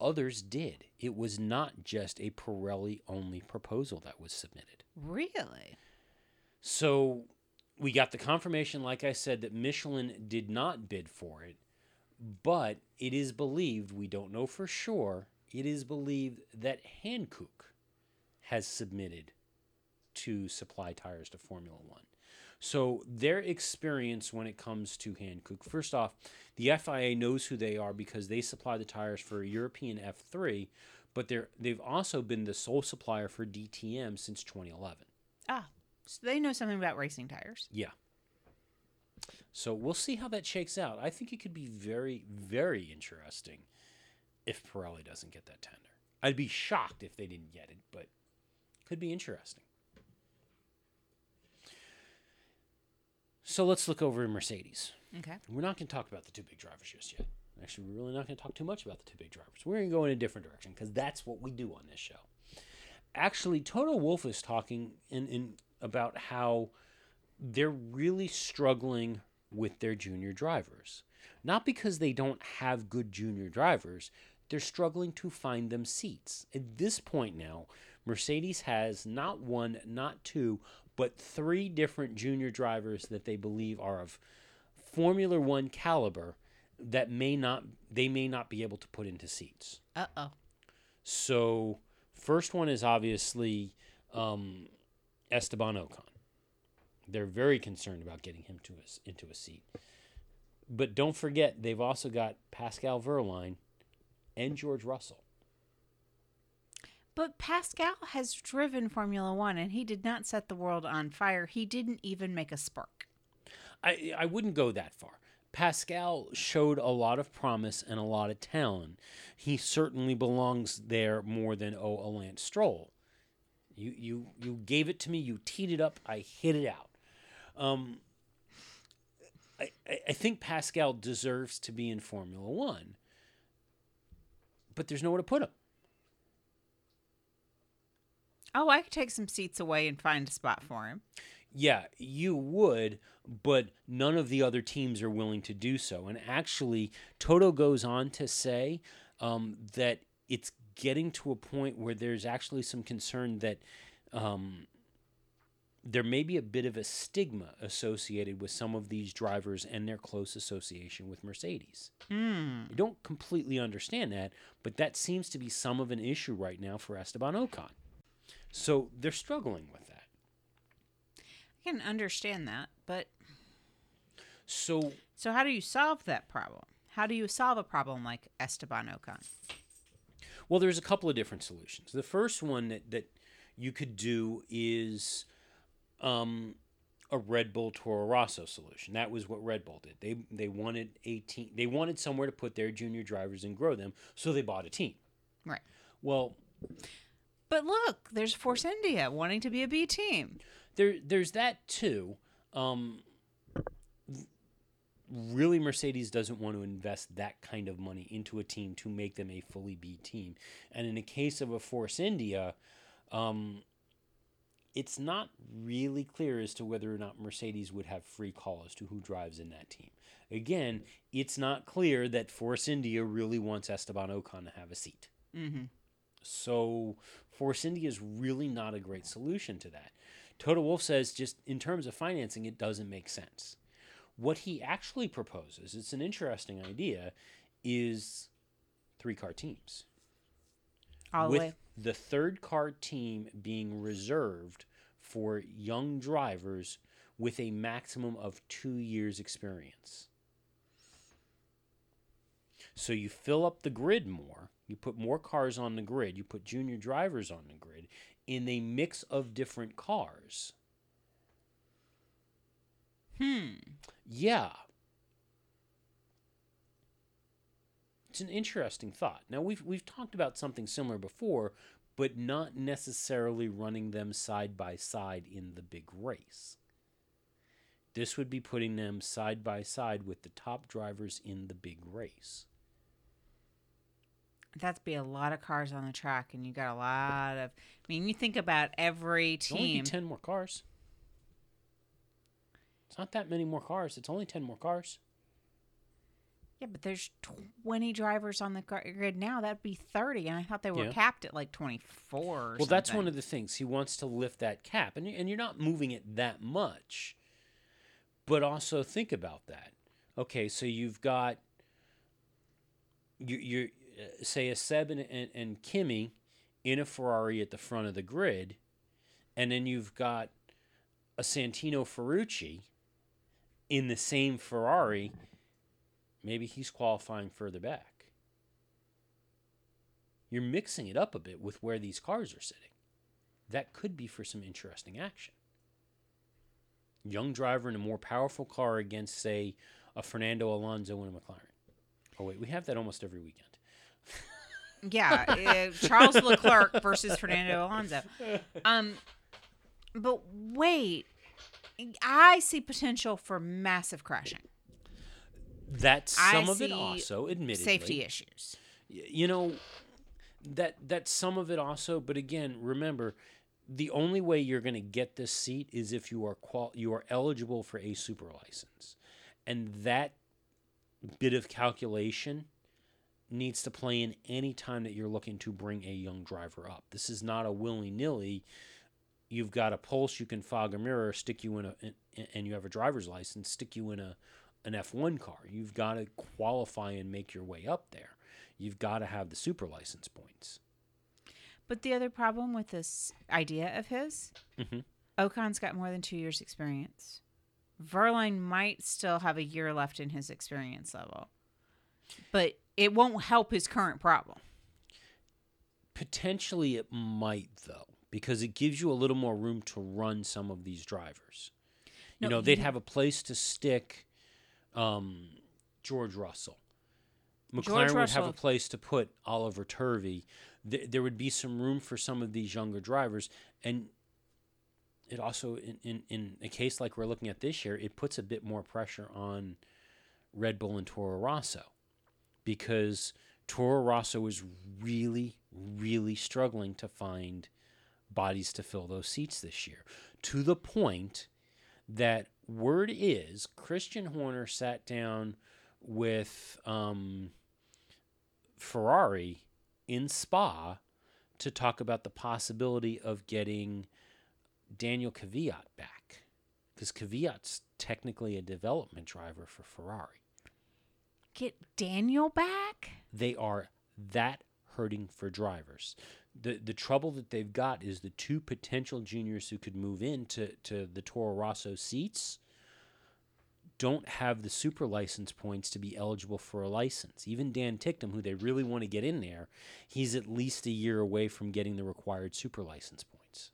others did. It was not just a Pirelli only proposal that was submitted. Really? So we got the confirmation, like I said, that Michelin did not bid for it, but it is believed, we don't know for sure, it is believed that Hankook has submitted to supply tires to Formula One. So their experience when it comes to Hankook, first off, the FIA knows who they are because they supply the tires for European F3, but they're they've also been the sole supplier for DTM since 2011. Ah, so they know something about racing tires. Yeah. So we'll see how that shakes out. I think it could be very, very interesting if Pirelli doesn't get that tender. I'd be shocked if they didn't get it, but could be interesting. So let's look over Mercedes. Okay. We're not going to talk about the two big drivers just yet. Actually, we're really not going to talk too much about the two big drivers. We're going to go in a different direction because that's what we do on this show. Actually, Toto Wolff is talking, and, and about how they're really struggling with their junior drivers. Not because they don't have good junior drivers, they're struggling to find them seats. At this point now, Mercedes has not one, not two, but three different junior drivers that they believe are of Formula One caliber that may not they may not be able to put into seats. Uh oh. So, first one is obviously um, Esteban Ocon. They're very concerned about getting him to a, into a seat. But don't forget, they've also got Pascal Wehrlein and George Russell. But Pascal has driven Formula One and he did not set the world on fire. He didn't even make a spark. I, I wouldn't go that far. Pascal showed a lot of promise and a lot of talent. He certainly belongs there more than oh a Lance Stroll. You you you gave it to me. You teed it up. I hit it out. Um, I, I think Pascal deserves to be in Formula One, but there's nowhere to put him. Oh, I could take some seats away and find a spot for him. Yeah, you would, but none of the other teams are willing to do so. And actually, Toto goes on to say um, that it's getting to a point where there's actually some concern that um, there may be a bit of a stigma associated with some of these drivers and their close association with Mercedes. Hmm. I don't completely understand that, but that seems to be some of an issue right now for Esteban Ocon. So they're struggling with that. I can understand that, but So so how do you solve that problem? How do you solve a problem like Esteban Ocon? Well, there's a couple of different solutions. The first one that, that you could do is um, a Red Bull Toro Rosso solution. That was what Red Bull did. They they wanted a team. They wanted somewhere to put their junior drivers and grow them, so they bought a team. Right. Well, But look, there's Force India wanting to be a B team. there there's that too. Um, really, Mercedes doesn't want to invest that kind of money into a team to make them a fully B team. And in the case of a Force India, um, it's not really clear as to whether or not Mercedes would have free call as to who drives in that team. Again, it's not clear that Force India really wants Esteban Ocon to have a seat. Mm-hmm. So Force India is really not a great solution to that. Toto Wolff says just in terms of financing, it doesn't make sense. What he actually proposes, it's an interesting idea, is three car teams. All the with way. the third car team being reserved for young drivers with a maximum of two years experience. So you fill up the grid more, you put more cars on the grid, you put junior drivers on the grid in a mix of different cars. Hmm. Yeah. It's an interesting thought. Now we've we've talked about something similar before, but not necessarily running them side by side in the big race. This would be putting them side by side with the top drivers in the big race. That'd be a lot of cars on the track, and you got a lot of. I mean, you think about every It's only be team. ten more cars. It's not that many more cars. It's only ten more cars. Yeah, but there's 20 drivers on the grid now. That'd be 30, and I thought they were Yeah. capped at like 24. Or well, that's one of the things he wants to lift that cap, and and you're not moving it that much. But also think about that. Okay, so you've got you you uh, say a Seb and, and, and Kimi in a Ferrari at the front of the grid, and then you've got a Santino Ferrucci in the same Ferrari. Maybe he's qualifying further back. You're mixing it up a bit with where these cars are sitting. That could be for some interesting action. Young driver in a more powerful car against, say, a Fernando Alonso in a McLaren. Oh, wait, we have that almost every weekend. Yeah, uh, Charles Leclerc versus Fernando Alonso. Um, but wait, I see potential for massive crashing. That's I some of it also, admittedly. Safety issues. You know, that that's some of it also, but again, remember, the only way you're going to get this seat is if you are qual- you are eligible for a super license, and that bit of calculation needs to play in any time that you're looking to bring a young driver up. This is not a willy nilly. You've got a pulse, you can fog a mirror, stick you in a, in, and you have a driver's license, stick you in a an F1 car. You've got to qualify and make your way up there. You've got to have the super license points. But the other problem with this idea of his, Mhm. Ocon's got more than two years' experience. Wehrlein might still have a year left in his experience level, but it won't help his current problem. Potentially, it might though, because it gives you a little more room to run some of these drivers. No, you know, they'd have a place to stick um, George Russell. McLaren George would have a place to put Oliver Turvey. Th- there would be some room for some of these younger drivers, and it also, in, in, in a case like we're looking at this year, it puts a bit more pressure on Red Bull and Toro Rosso because Toro Rosso is really, really struggling to find bodies to fill those seats this year to the point that word is Christian Horner sat down with um, Ferrari in Spa to talk about the possibility of getting Daniel Kvyat back because Kvyat's technically a development driver for Ferrari. Get Daniel back? They are that hurting for drivers. The the trouble that they've got is the two potential juniors who could move into to the Toro Rosso seats don't have the super license points to be eligible for a license. Even Dan Ticktum, who they really want to get in there, he's at least a year away from getting the required super license points.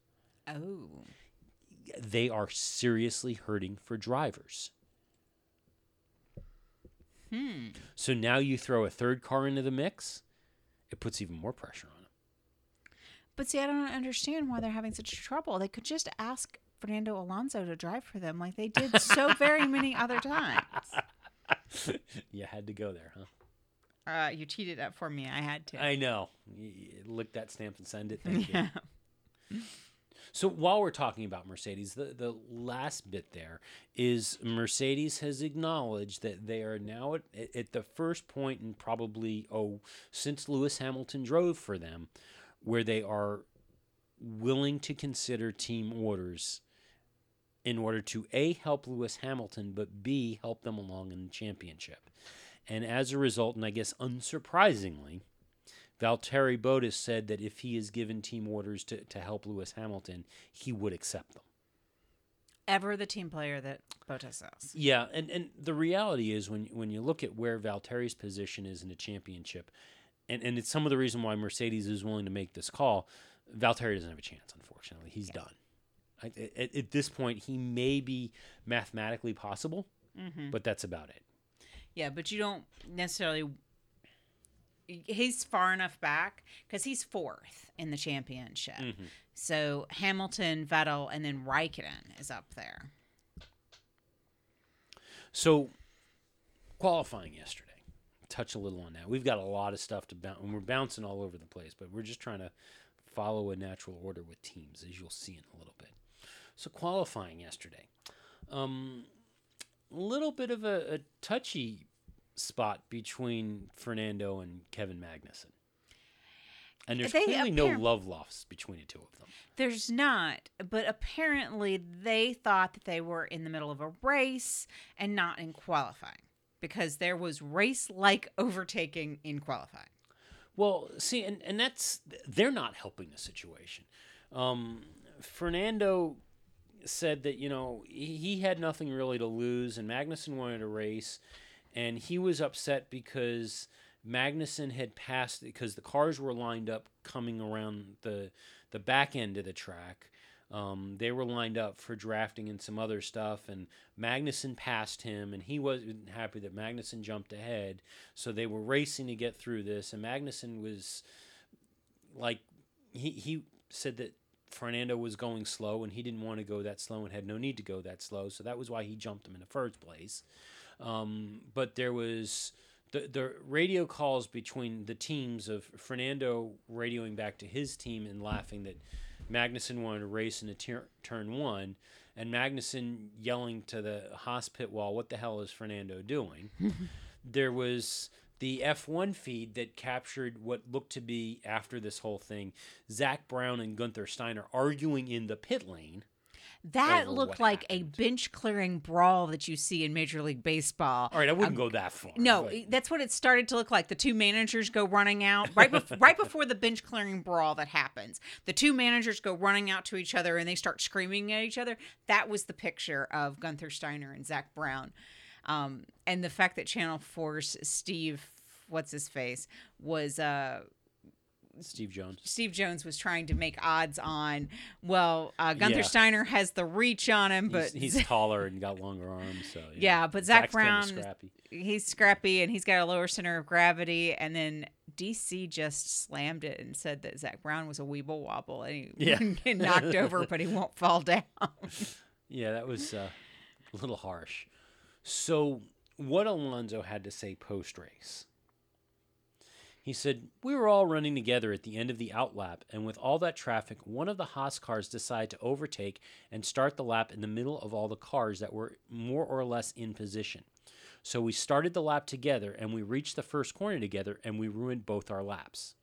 Oh. They are seriously hurting for drivers. Hmm. So now you throw a third car into the mix, it puts even more pressure on. But see, I don't understand why they're having such trouble. They could just ask Fernando Alonso to drive for them like they did so very many other times. you had to go there, huh? Uh, you teed it up for me. I had to. I know. Y- y- Lick that stamp and send it. Thank you. yeah. So while we're talking about Mercedes, the, the last bit there is Mercedes has acknowledged that they are now at, at the first point in probably, oh, since Lewis Hamilton drove for them, where they are willing to consider team orders in order to A, help Lewis Hamilton, but B, help them along in the championship. And as a result, and I guess unsurprisingly, Valtteri Bottas said that if he is given team orders to, to help Lewis Hamilton, he would accept them. Ever the team player that Bottas is. Yeah, and, and the reality is when when you look at where Valtteri's position is in the championship, and, and it's some of the reason why Mercedes is willing to make this call, Valtteri doesn't have a chance, unfortunately. He's done. I, at, at this point, he may be mathematically possible, mm-hmm. but that's about it. Yeah, but you don't necessarily. He's far enough back because he's fourth in the championship. Mm-hmm. So Hamilton, Vettel, and then Raikkonen is up there. So, qualifying yesterday. Touch a little on that. We've got a lot of stuff to bounce, and we're bouncing all over the place, but we're just trying to follow a natural order with teams, as you'll see in a little bit. So, qualifying yesterday. Um, a little bit of a, a touchy spot between Fernando and Kevin Magnussen. And there's They clearly no love lost between the two of them. There's not, but apparently they thought that they were in the middle of a race and not in qualifying because there was race like overtaking in qualifying. Well, see, and, and that's they're not helping the situation. Um, Fernando said that you know he, he had nothing really to lose, and Magnussen wanted a race, and he was upset because Magnussen had passed because the cars were lined up coming around the the back end of the track. Um, they were lined up for drafting and some other stuff, and Magnussen passed him, and he wasn't happy that Magnussen jumped ahead. So they were racing to get through this, and Magnussen was like, he he said that Fernando was going slow, and he didn't want to go that slow, and had no need to go that slow. So that was why he jumped him in the first place. Um, but there was the the radio calls between the teams of Fernando radioing back to his team and laughing that Magnussen wanted to race into tier- turn one, and Magnussen yelling to the Haas pit wall, "What the hell is Fernando doing?" there was the F1 feed that captured what looked to be after this whole thing Zak Brown and Gunther Steiner arguing in the pit lane. That looked like a bench clearing brawl that you see in Major League Baseball. All right, I wouldn't go that far. No, but- that's what it started to look like. The two managers go running out right bef- right before the bench clearing brawl that happens. The two managers go running out to each other and they start screaming at each other. That was the picture of Gunther Steiner and Zak Brown. Um, and the fact that Channel 4's Steve, what's his face, was uh, Steve Jones. Steve Jones was trying to make odds on. Well, uh, Gunther Yeah. Steiner has the reach on him, but he's, he's taller and got longer arms, so Yeah, but Zak Zak's Brown- scrappy. he's scrappy and he's got a lower center of gravity. And then DC just slammed it and said that Zak Brown was a weeble wobble and he Yeah. get knocked over, but he won't fall down. Yeah, that was uh, a little harsh. So, what Alonso had to say post race? He said, We were all running together at the end of the outlap, and with all that traffic, one of the Haas cars decided to overtake and start the lap in the middle of all the cars that were more or less in position. So we started the lap together, and we reached the first corner together, and we ruined both our laps.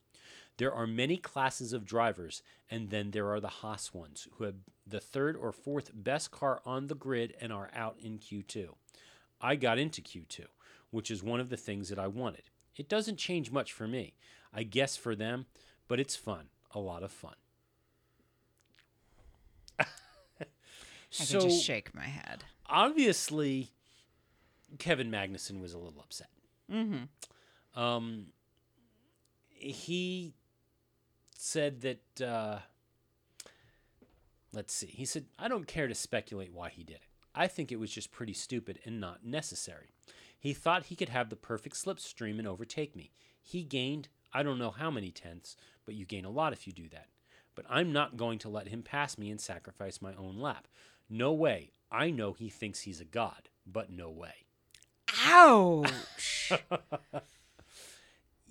There are many classes of drivers, and then there are the Haas ones who have the third or fourth best car on the grid and are out in Q2. I got into Q2, which is one of the things that I wanted. It doesn't change much for me. I guess for them, but it's fun. A lot of fun. I so can just shake my head. obviously, Kevin Magnussen was a little upset. Mm-hmm. Um, he said that. Uh, let's see. He said, "I don't care to speculate why he did it. I think it was just pretty stupid and not necessary. He thought he could have the perfect slipstream and overtake me. He gained, I don't know how many tenths, but you gain a lot if you do that. But I'm not going to let him pass me and sacrifice my own lap. No way. I know he thinks he's a god, but no way." Ouch.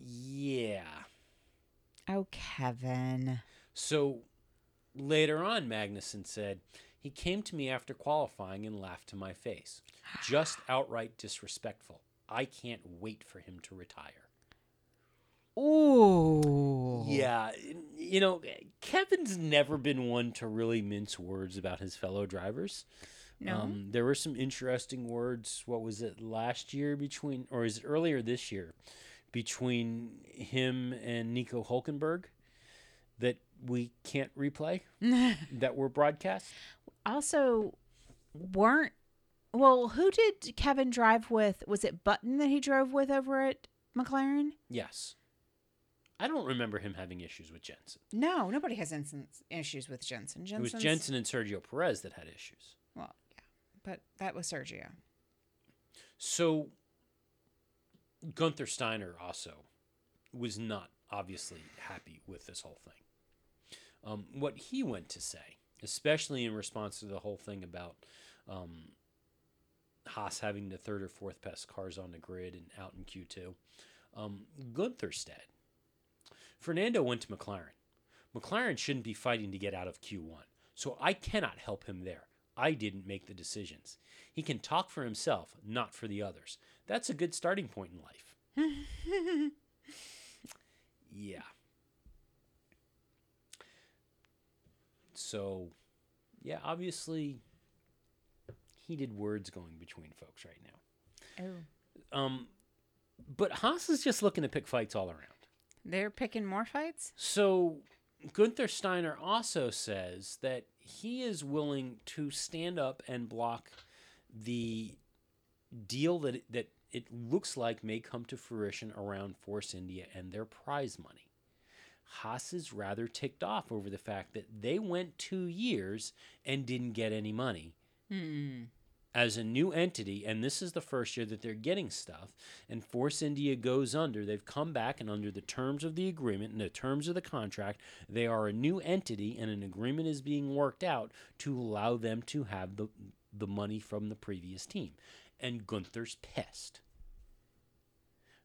Yeah. oh, Kevin. So later on, Magnussen said, he came to me after qualifying and laughed to my face. Just outright disrespectful. I can't wait for him to retire. Ooh. Yeah, you know, Kevin's never been one to really mince words about his fellow drivers. No. Um, there were some interesting words. What was it last year between, or is it earlier this year, between him and Nico Hulkenberg that we can't replay that were broadcast? Also, weren't. Well, who did Kevin drive with? Was it Button that he drove with over at McLaren? Yes. I don't remember him having issues with Jensen. No, nobody has instance, issues with Jensen. It was Jensen and Sergio Perez that had issues. Well, yeah, but that was Sergio. So Gunther Steiner also was not obviously happy with this whole thing. Um, what he went to say, especially in response to the whole thing about um, Haas having the third or fourth best cars on the grid and out in Q2, um, Gunther said, Fernando went to McLaren. McLaren shouldn't be fighting to get out of Q1, so I cannot help him there. I didn't make the decisions. He can talk for himself, not for the others. That's a good starting point in life. yeah. So, yeah, obviously, heated words going between folks right now. Oh, Um, but Haas is just looking to pick fights all around. they're picking more fights. So Gunther Steiner also says that he is willing to stand up and block the deal that it, that it looks like may come to fruition around Force India and their prize money. Haas is rather ticked off over the fact that they went two years and didn't get any money Hmm. as a new entity, and this is the first year that they're getting stuff, and Force India goes under, they've come back, and under the terms of the agreement and the terms of the contract, they are a new entity, and an agreement is being worked out to allow them to have the the money from the previous team. And Gunther's pissed.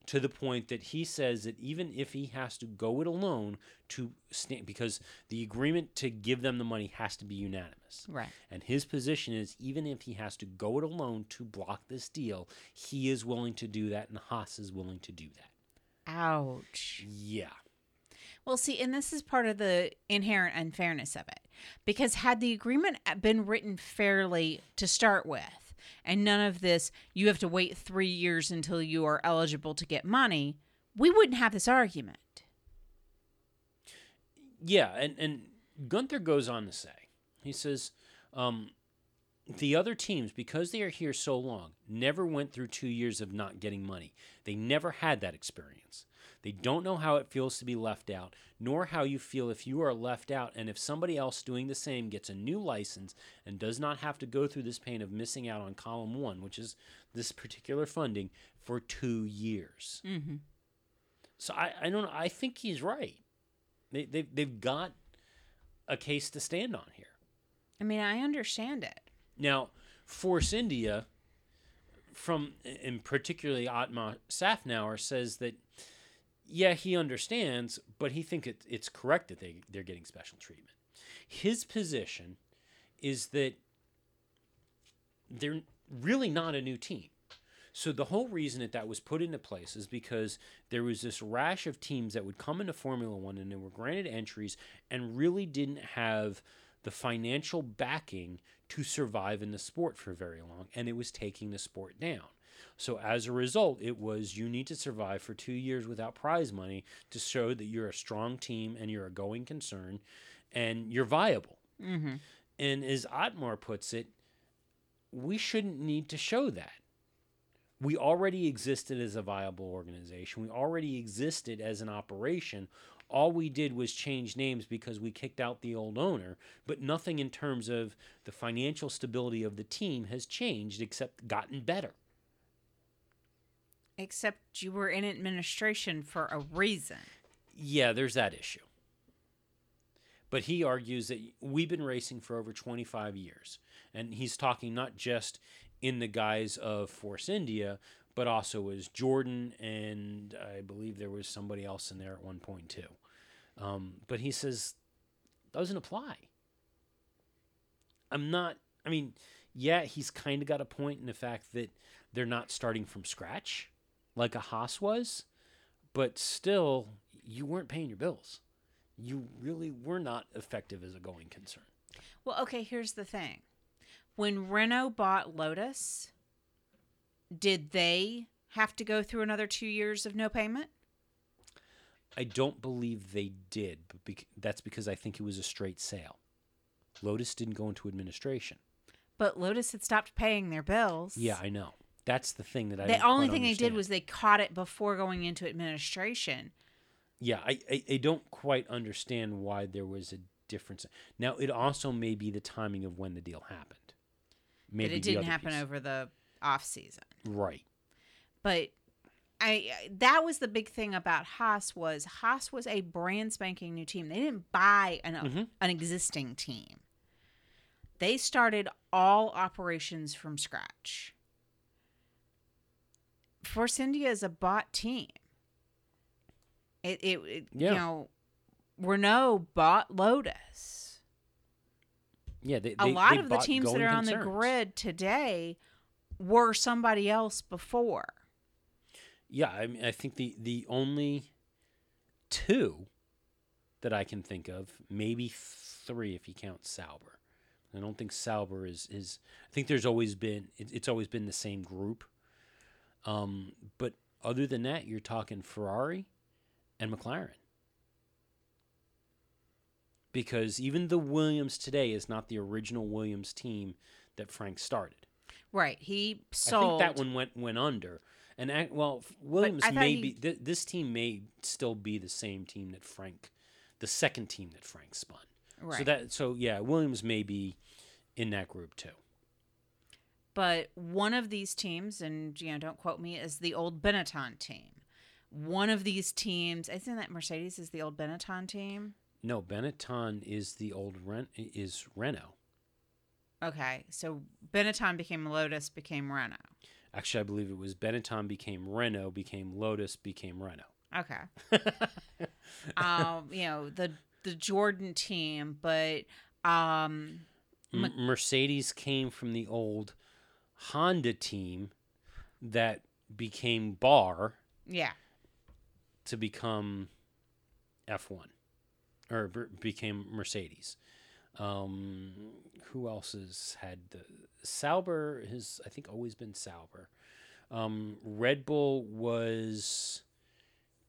To the point that he says that even if he has to go it alone to stand, because the agreement to give them the money has to be unanimous. Right. And his position is even if he has to go it alone to block this deal, he is willing to do that, and Haas is willing to do that. Ouch. Yeah. Well, see, and this is part of the inherent unfairness of it. Because had the agreement been written fairly to start with, and none of this, you have to wait three years until you are eligible to get money, we wouldn't have this argument. Yeah, and, and Gunther goes on to say, he says, um, the other teams, because they are here so long, never went through two years of not getting money. They never had that experience. They don't know how it feels to be left out, nor how you feel if you are left out and if somebody else doing the same gets a new license and does not have to go through this pain of missing out on column one, which is this particular funding, for two years. Mm-hmm. So I, I don't. I think he's right. They, they've, they've got a case to stand on here. I mean, I understand it. Now, Force India, from and particularly Otmar Szafnauer, says that yeah, he understands, but he thinks it, it's correct that they they're getting special treatment. His position is that they're really not a new team. So the whole reason that that was put into place is because there was this rash of teams that would come into Formula One and they were granted entries and really didn't have the financial backing to survive in the sport for very long, and it was taking the sport down. So as a result, it was you need to survive for two years without prize money to show that you're a strong team and you're a going concern and you're viable. Mm-hmm. And as Otmar puts it, we shouldn't need to show that. We already existed as a viable organization. We already existed as an operation. All we did was change names because we kicked out the old owner, but nothing in terms of the financial stability of the team has changed except gotten better. Except you were in administration for a reason. Yeah, there's that issue. But he argues that we've been racing for over 25 years. And he's talking not just in the guise of Force India, but also as Jordan, and I believe there was somebody else in there at one point too. Um, but he says, doesn't apply. I'm not, I mean, yeah, he's kind of got a point in the fact that they're not starting from scratch like a Haas was, but still, you weren't paying your bills. You really were not effective as a going concern. Well, okay, here's the thing. When Renault bought Lotus, did they have to go through another two years of no payment? I don't believe they did, but bec- that's because I think it was a straight sale. Lotus didn't go into administration. But Lotus had stopped paying their bills. Yeah, I know. That's the thing that I. the only thing they did was they caught it before going into administration. Yeah, I, I I don't quite understand why there was a difference. Now it also may be the timing of when the deal happened. Maybe but it didn't happen piece. over the off season. Right. But I that was the big thing about Haas was Haas was a brand spanking new team. They didn't buy an Mhm. an existing team. They started all operations from scratch. Force India is a bought team. It, it, it Yeah. you know, Renault bought Lotus. Yeah, they, a lot they of the teams that are on the grid today were somebody else before. Yeah, I mean, I think the the only two that I can think of, maybe three if you count Sauber. I don't think Sauber is is. I think there's always been it, it's always been the same group. Um, but other than that, you're talking Ferrari and McLaren. Because even the Williams today is not the original Williams team that Frank started. Right. He sold. I think that one went went under. And well, Williams may he- be th- this team may still be the same team that Frank, the second team that Frank spun. Right. So that so yeah, Williams may be in that group too. But one of these teams, and you know, don't quote me, is the old Benetton team. One of these teams, isn't that Mercedes is the old Benetton team? No, Benetton is the old Ren- is Renault. Okay, so Benetton became Lotus, became Renault. Actually, I believe it was Benetton became Renault, became Lotus, became Renault. Okay. um, you know the the Jordan team, but um, M- Mercedes came from the old Honda team that became BAR yeah, to become F1 or became Mercedes. Um, who else has had the Sauber has I think always been Sauber. Um, Red Bull was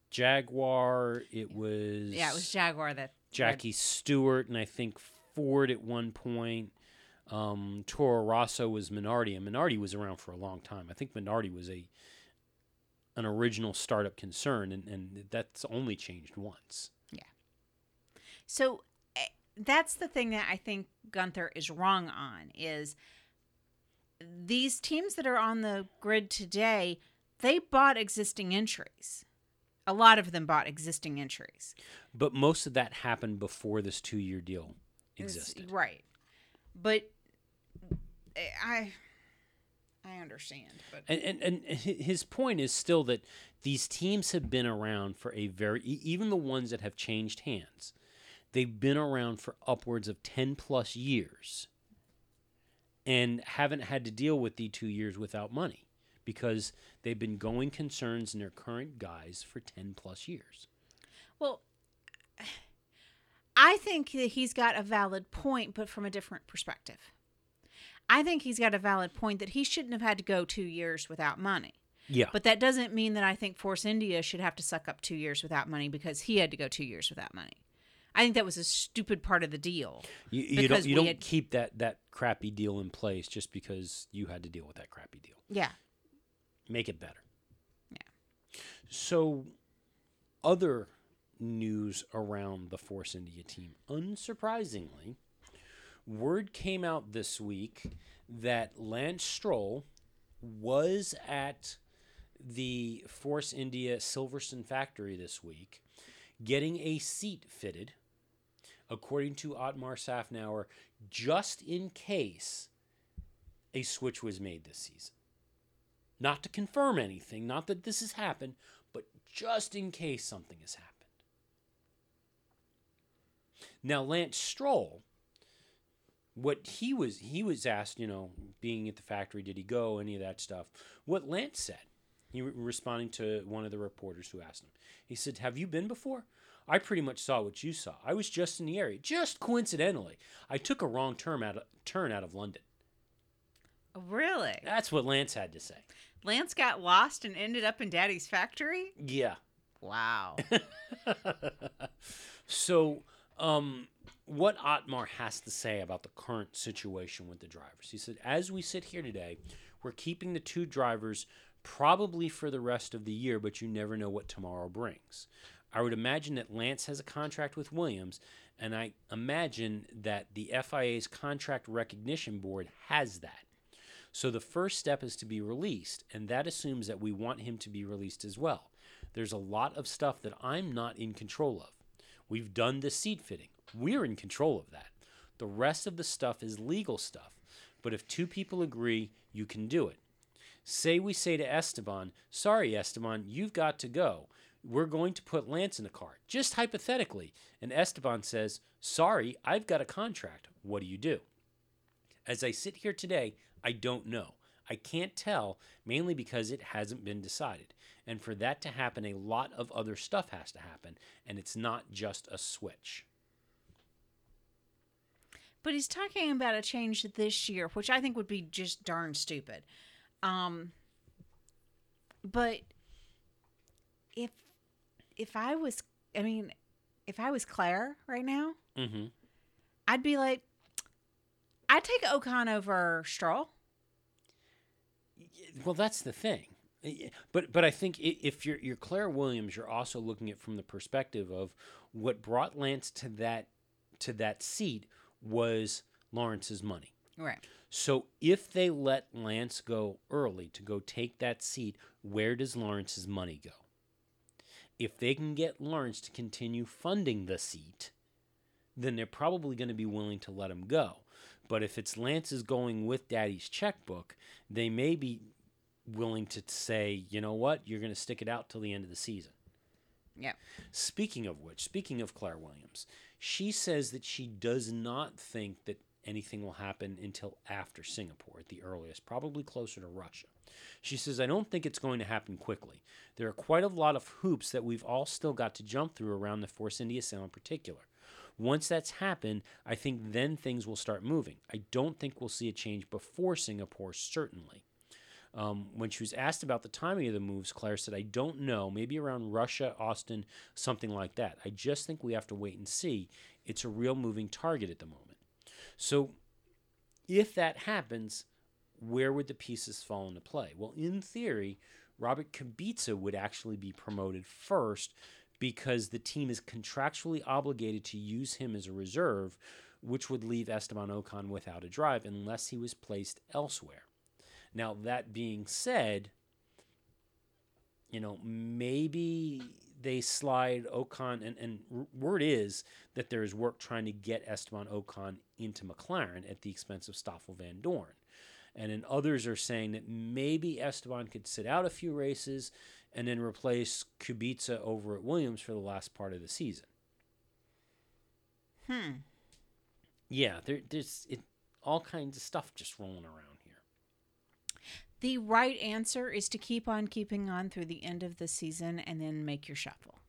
Jaguar. It was yeah, it was Jaguar that Jackie Stewart and I think Ford at one point. Um, Toro Rosso was Minardi, and Minardi was around for a long time. I think Minardi was a an original startup concern, and, and that's only changed once. Yeah. So eh, that's the thing that I think Gunther is wrong on is these teams that are on the grid today, they bought existing entries. A lot of them bought existing entries. But most of that happened before this two year deal It's- existed. Right. But I I understand, but And, and and his point is still that these teams have been around for a very even the ones that have changed hands, they've been around for upwards of ten plus years, and haven't had to deal with the two years without money because they've been going concerns in their current guise for ten plus years. well I think that he's got a valid point, but from a different perspective. I think he's got a valid point that he shouldn't have had to go two years without money. Yeah, But that doesn't mean that I think Force India should have to suck up two years without money because he had to go two years without money. I think that was a stupid part of the deal. you, you don't you don't had- keep that that crappy deal in place just because you had to deal with that crappy deal. Yeah. make it better. Yeah. So, other news around the Force India team, unsurprisingly, word came out this week that Lance Stroll was at the Force India Silverstone factory this week getting a seat fitted, according to Otmar Szafnauer, just in case a switch was made this season not to confirm anything, not that this has happened, but just in case something has happened. Now, Lance Stroll, what he was he was asked, you know, being at the factory, did he go, any of that stuff. What Lance said, he re- responding to one of the reporters who asked him, he said, "Have you been before?" I pretty much saw what you saw. I was just in the area, just coincidentally. I took a wrong turn out of, turn out of London. Really? That's what Lance had to say. Lance got lost and ended up in Daddy's factory? Yeah. Wow. so, um, what Otmar has to say about the current situation with the drivers? He said, as we sit here today, we're keeping the two drivers probably for the rest of the year, but you never know what tomorrow brings. I would imagine that Lance has a contract with Williams, and I imagine that the FIA's contract recognition board has that. So the first step is to be released, and that assumes that we want him to be released as well. There's a lot of stuff that I'm not in control of. We've done the seat fitting. We're in control of that. The rest of the stuff is legal stuff. But if two people agree, you can do it. Say we say to Esteban, sorry, Esteban, you've got to go. We're going to put Lance in the car, just hypothetically. And Esteban says, sorry, I've got a contract. What do you do? As I sit here today, I don't know. I can't tell, mainly because it hasn't been decided. And for that to happen, a lot of other stuff has to happen, and it's not just a switch. But he's talking about a change this year, which I think would be just darn stupid. Um but if if I was I mean, if I was Claire right now, Mm-hmm. I'd be like I'd take Ocon over Stroll. Well, that's the thing. But but I think if you're you're Claire Williams, you're also looking at from the perspective of what brought Lance to that to that seat was Lawrence's money. Right. So if they let Lance go early to go take that seat, where does Lawrence's money go? If they can get Lawrence to continue funding the seat, then they're probably going to be willing to let him go. But if it's Lance is going with Daddy's checkbook, they may be willing to say, you know what, you're going to stick it out till the end of the season. Yeah. Speaking of which, speaking of Claire Williams, she says that she does not think that anything will happen until after Singapore at the earliest, probably closer to Russia. She says, I don't think it's going to happen quickly. There are quite a lot of hoops that we've all still got to jump through around the Force India sale in particular. Once that's happened, I think then things will start moving. I don't think we'll see a change before Singapore, certainly. Um, when she was asked about the timing of the moves, Claire said, I don't know, maybe around Russia, Austin, something like that. I just think we have to wait and see. It's a real moving target at the moment. So, if that happens, where would the pieces fall into play? Well, in theory, Robert Kubica would actually be promoted first because the team is contractually obligated to use him as a reserve, which would leave Esteban Ocon without a drive unless he was placed elsewhere. Now, that being said, you know, maybe they slide Ocon, and, and word is that there is work trying to get Esteban Ocon into McLaren at the expense of Stoffel Vandoorne. And then others are saying that maybe Esteban could sit out a few races and then replace Kubica over at Williams for the last part of the season. Hmm. Yeah, there, there's it, all kinds of stuff just rolling around. The right answer is to keep on keeping on through the end of the season and then make your shuffle.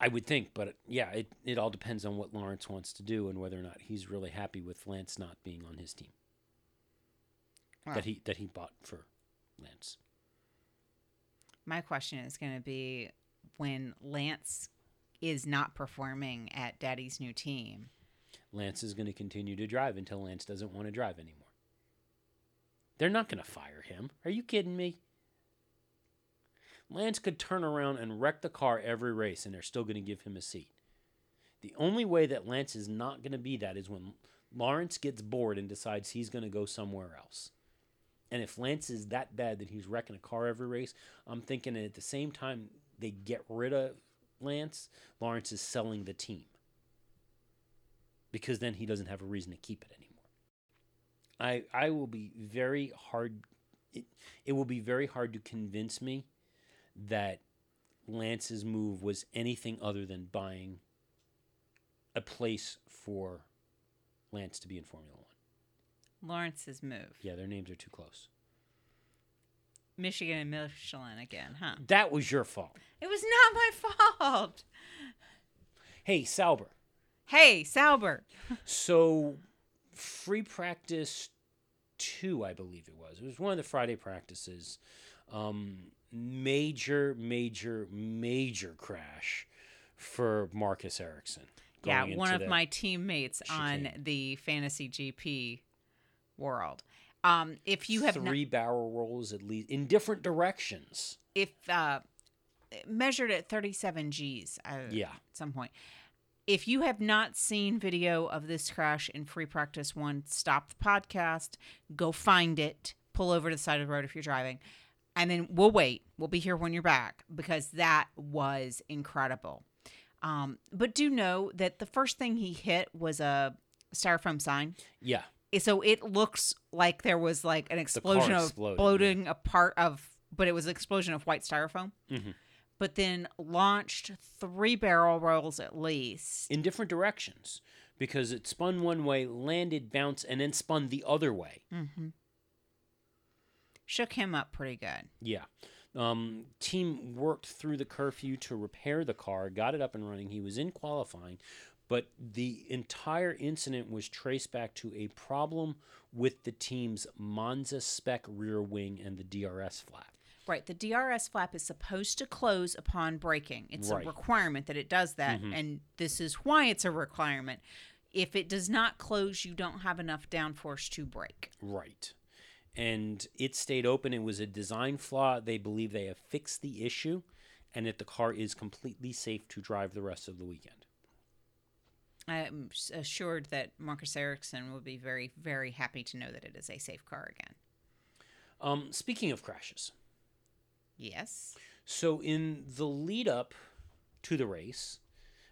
I would think, but yeah, it, it all depends on what Lawrence wants to do and whether or not he's really happy with Lance not being on his team. Wow. That he that he bought for Lance. My question is going to be when Lance is not performing at Daddy's new team. Lance is going to continue to drive until Lance doesn't want to drive anymore. They're not going to fire him. Are you kidding me? Lance could turn around and wreck the car every race, and they're still going to give him a seat. The only way that Lance is not going to be that is when Lawrence gets bored and decides he's going to go somewhere else. And if Lance is that bad that he's wrecking a car every race, I'm thinking at the same time they get rid of Lance, Lawrence is selling the team. Because then he doesn't have a reason to keep it anymore. I I will be very hard it, it will be very hard to convince me that Lance's move was anything other than buying a place for Lance to be in Formula One. Lawrence's move. Yeah, their names are too close. Michigan and Michelin again, huh? That was your fault. It was not my fault. Hey, Sauber. Hey, Sauber. So, free practice two, I believe it was. It was one of the Friday practices. Um, major, major, major crash for Marcus Ericsson. Yeah, one of my teammates on the fantasy GP world. Um, if you have not, three barrel rolls at least in different directions. if uh, measured at 37 G's, uh, Yeah. at some point. If you have not seen video of this crash in free practice one, stop the podcast, go find it, pull over to the side of the road if you're driving, and then we'll wait. We'll be here when you're back because that was incredible. Um, but do know that the first thing he hit was a styrofoam sign. Yeah. So it looks like there was like an explosion of exploded, exploding a part of, but it was an explosion of white styrofoam. Mhm. But then launched three barrel rolls at least. In different directions because it spun one way, landed, bounced, and then spun the other way. Mm-hmm. Shook him up pretty good. Yeah. Um, team worked through the curfew to repair the car, got it up and running. He was in qualifying, but the entire incident was traced back to a problem with the team's Monza spec rear wing and the DRS flap. Right. The DRS flap is supposed to close upon braking. It's Right. a requirement that it does that. And this is why it's a requirement. If it does not close, you don't have enough downforce to brake. Right. And it stayed open. It was a design flaw. They believe they have fixed the issue and that the car is completely safe to drive the rest of the weekend. I'm assured that Marcus Ericsson will be very, very happy to know that it is a safe car again. Um, speaking of crashes, Yes. So in the lead up to the race,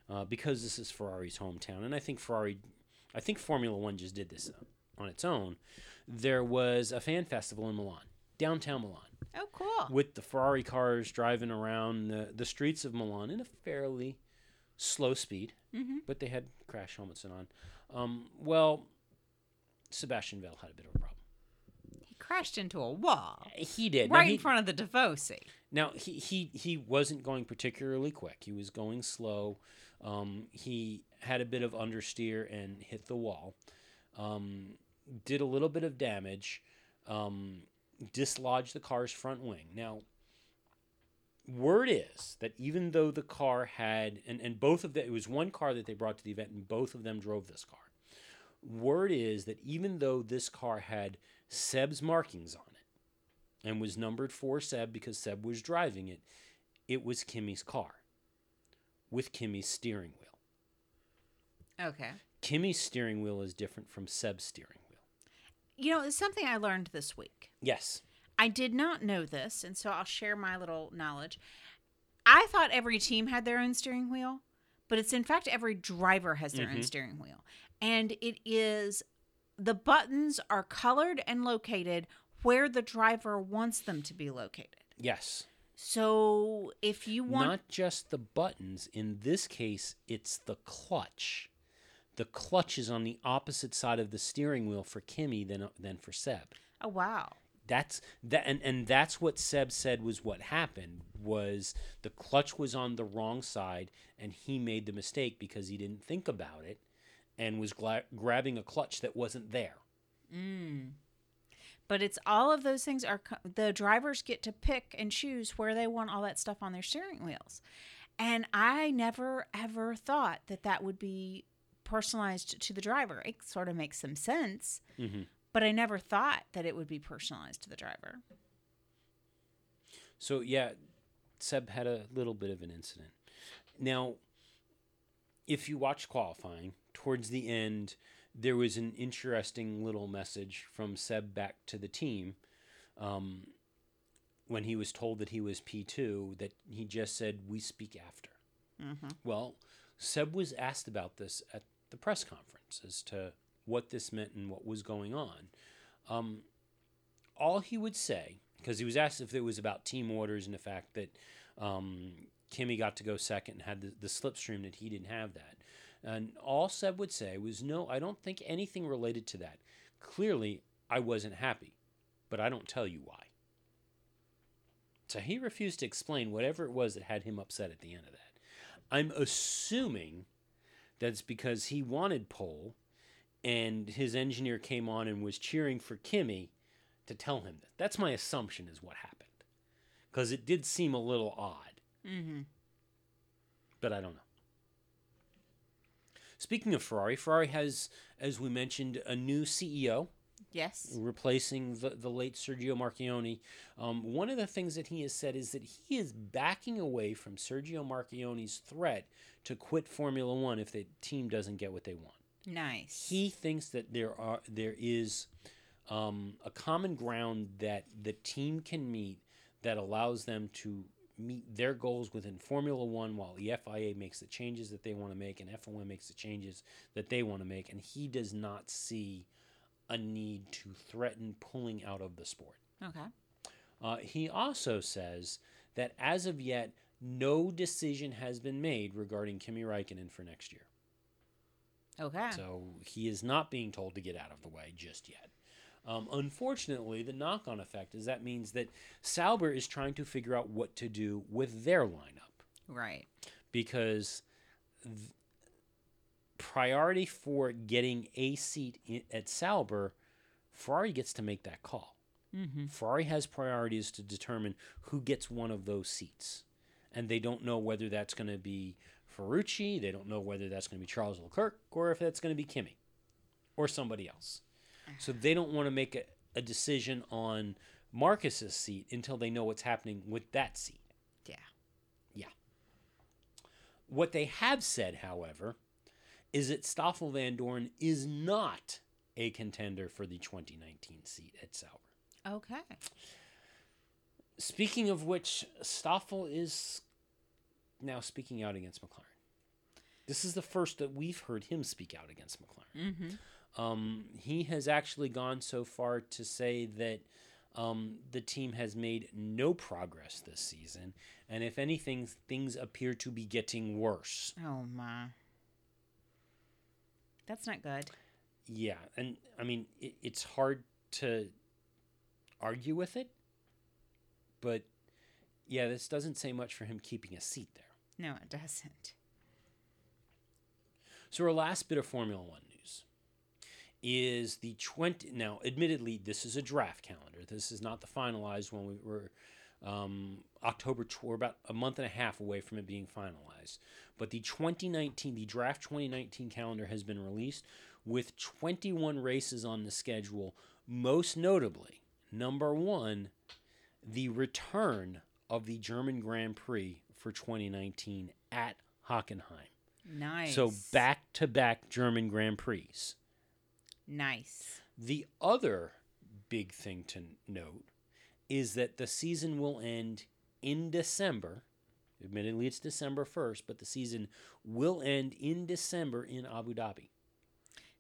uh, because this is Ferrari's hometown, and I think Ferrari, I think Formula One just did this on its own, there was a fan festival in Milan, downtown Milan, Oh, cool. with the Ferrari cars driving around the, the streets of Milan in a fairly slow speed, Mm-hmm. but they had crash helmets on. Um, well, Sebastian Vettel had a bit of a problem. He crashed into a wall He did. Right he- in front of the Devosi. Now he, he he wasn't going particularly quick. He was going slow. Um, he had a bit of understeer and hit the wall. Um, did a little bit of damage. Um, dislodged the car's front wing. Now, word is that even though the car had and, and both of them it was one car that they brought to the event and both of them drove this car. Word is that even though this car had Seb's markings on it and was numbered for Seb because Seb was driving it, it was Kimi's car with Kimi's steering wheel. Okay. Kimi's steering wheel is different from Seb's steering wheel. You know, it's something I learned this week. Yes. I did not know this, and so I'll share my little knowledge. I thought every team had their own steering wheel, but it's in fact every driver has their own mm-hmm. steering wheel. And it is the buttons are colored and located where the driver wants them to be located. Yes. So if you want Not just the buttons. In this case, it's the clutch. The clutch is on the opposite side of the steering wheel for Kimi than than for Seb. Oh wow. That's that and, and that's what Seb said was what happened was the clutch was on the wrong side and he made the mistake because he didn't think about it and was gla- grabbing a clutch that wasn't there. But it's all of those things are the drivers get to pick and choose where they want all that stuff on their steering wheels. And I never ever thought that that would be personalized to the driver. It sort of makes some sense, Mhm. but I never thought that it would be personalized to the driver. So yeah, Seb had a little bit of an incident. Now, if you watch qualifying, towards the end, there was an interesting little message from Seb back to the team. Um, when he was told that he was P2, that he just said, We speak after. Well, Seb was asked about this at the press conference as to what this meant and what was going on. Um, all he would say, because he was asked if it was about team orders and the fact that um, Kimi got to go second and had the, the slipstream that he didn't have that. And all Seb would say was, No, I don't think anything related to that. Clearly, I wasn't happy, but I don't tell you why. So he refused to explain whatever it was that had him upset at the end of that. I'm assuming that's because he wanted pole and his engineer came on and was cheering for Kimi to tell him that. That's my assumption is what happened. Because it did seem a little odd. Mm-hmm. But I don't know. Speaking of Ferrari, Ferrari has, as we mentioned, a new CEO Yes. replacing the, the late Sergio Marchionne. Um, one of the things that he has said is that he is backing away from Sergio Marchionne's threat to quit Formula One if the team doesn't get what they want. Nice. He thinks that there are there is um, a common ground that the team can meet that allows them to meet their goals within Formula One while the FIA makes the changes that they want to make and F1 makes the changes that they want to make. And he does not see a need to threaten pulling out of the sport. okay. Uh, he also says that as of yet, no decision has been made regarding Kimi Raikkonen for next year. Okay. So he is not being told to get out of the way just yet. Um, unfortunately, the knock on effect is that means that Sauber is trying to figure out what to do with their lineup right. because th- priority for getting a seat i at Sauber, Ferrari gets to make that call. Mm-hmm. Ferrari has priorities to determine who gets one of those seats. And they don't know whether that's going to be Ferrucci, they don't know whether that's going to be Charles Leclerc, or if that's going to be Kimi or somebody else. So they don't want to make a, a decision on Marcus's seat until they know what's happening with that seat. Yeah. Yeah. What they have said, however, is that Stoffel Vandoorne is not a contender for the 2019 seat at Sauber. Okay. Speaking of which, Stoffel is now speaking out against McLaren. This is the first that we've heard him speak out against McLaren. Mm-hmm. Um, he has actually gone so far to say that um, the team has made no progress this season, and if anything, things appear to be getting worse. Oh my. That's not good. Yeah, and I mean it, it's hard to argue with it, but yeah, this doesn't say much for him keeping a seat there. No, it doesn't. So our last bit of Formula One is the 20 now admittedly this is a draft calendar. This is not the finalized one. We were um, october we're about a month and a half away from it being finalized. But the 2019 the draft 2019 calendar has been released with 21 races on the schedule. Most notably number one the return of the german grand prix for 2019 at hockenheim. Nice. so back to back german grand prix Nice. the other big thing to note is that the season will end in December. Admittedly, it's December 1st, but the season will end in December in Abu Dhabi.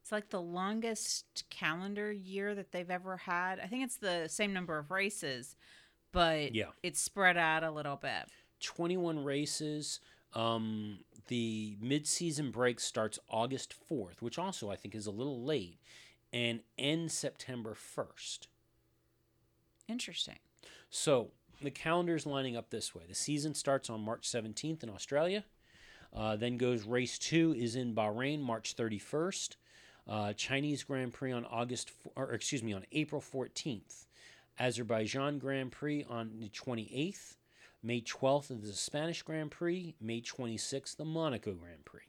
It's like the longest calendar year that they've ever had. I think it's the same number of races, but Yeah. it's spread out a little bit. 21 races. Um, the mid-season break starts August 4th, which also I think is a little late, and ends September 1st. Interesting. So the calendar's lining up this way. The season starts on March 17th in Australia. Uh, then goes race two is in Bahrain, March 31st. Uh, Chinese Grand Prix on August, or excuse me, on April 14th. Azerbaijan Grand Prix on the 28th. May 12th is the Spanish Grand Prix. May 26th, the Monaco Grand Prix.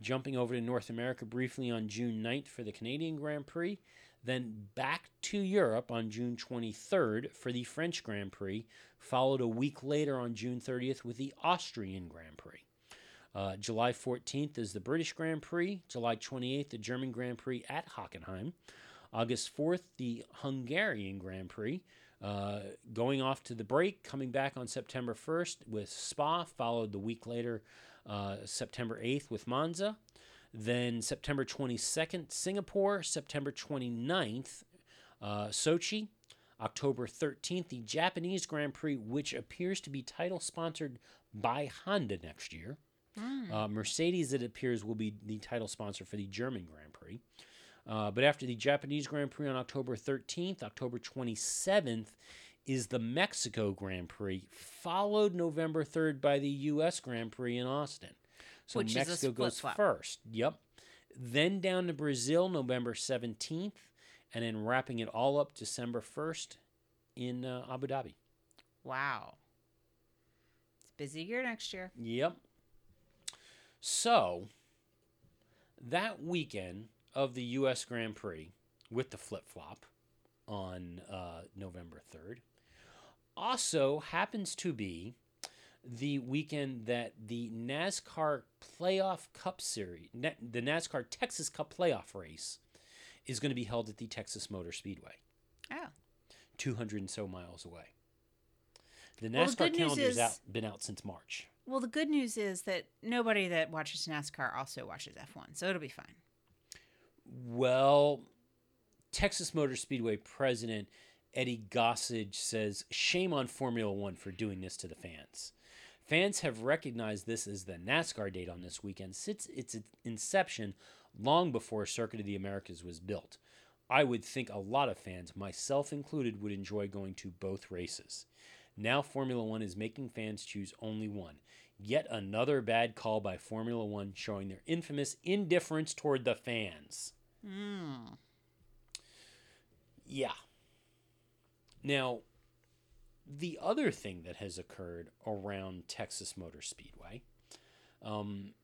Jumping over to North America briefly on June 9th for the Canadian Grand Prix. Then back to Europe on June 23rd for the French Grand Prix, followed a week later on June 30th with the Austrian Grand Prix. Uh, July 14th is the British Grand Prix. July 28th, the German Grand Prix at Hockenheim. August 4th, the Hungarian Grand Prix. Uh, going off to the break, coming back on September 1st with Spa, followed the week later, uh, September 8th with Monza. Then September 22nd, Singapore. September 29th, uh, Sochi. October 13th, the Japanese Grand Prix, which appears to be title sponsored by Honda next year. Uh, Mercedes, it appears, will be the title sponsor for the German Grand Prix. Uh, but after the Japanese Grand Prix on October 13th, October 27th is the Mexico Grand Prix, followed November 3rd by the U.S. Grand Prix in Austin. So Which Mexico goes first. Yep. Then down to Brazil, November 17th, and then wrapping it all up December 1st in uh, Abu Dhabi. Wow. It's a busy year next year. Yep. So, that weekend of the U.S. Grand Prix with the flip flop on uh, November 3rd also happens to be the weekend that the NASCAR Playoff Cup Series, Na- the NASCAR Texas Cup Playoff race, is going to be held at the Texas Motor Speedway, Oh. 200 and so miles away. The Well, the NASCAR news calendar's out, been out since March. Well, the good news is that nobody that watches NASCAR also watches F1, so it'll be fine. Well, Texas Motor Speedway president Eddie Gossage says, Shame on Formula One for doing this to the fans. Fans have recognized this as the NASCAR date on this weekend since its inception long before Circuit of the Americas was built. I would think a lot of fans, myself included, would enjoy going to both races. Now Formula One is making fans choose only one. Yet another bad call by Formula One showing their infamous indifference toward the fans. Yeah. Now, the other thing that has occurred around Texas Motor Speedway, um,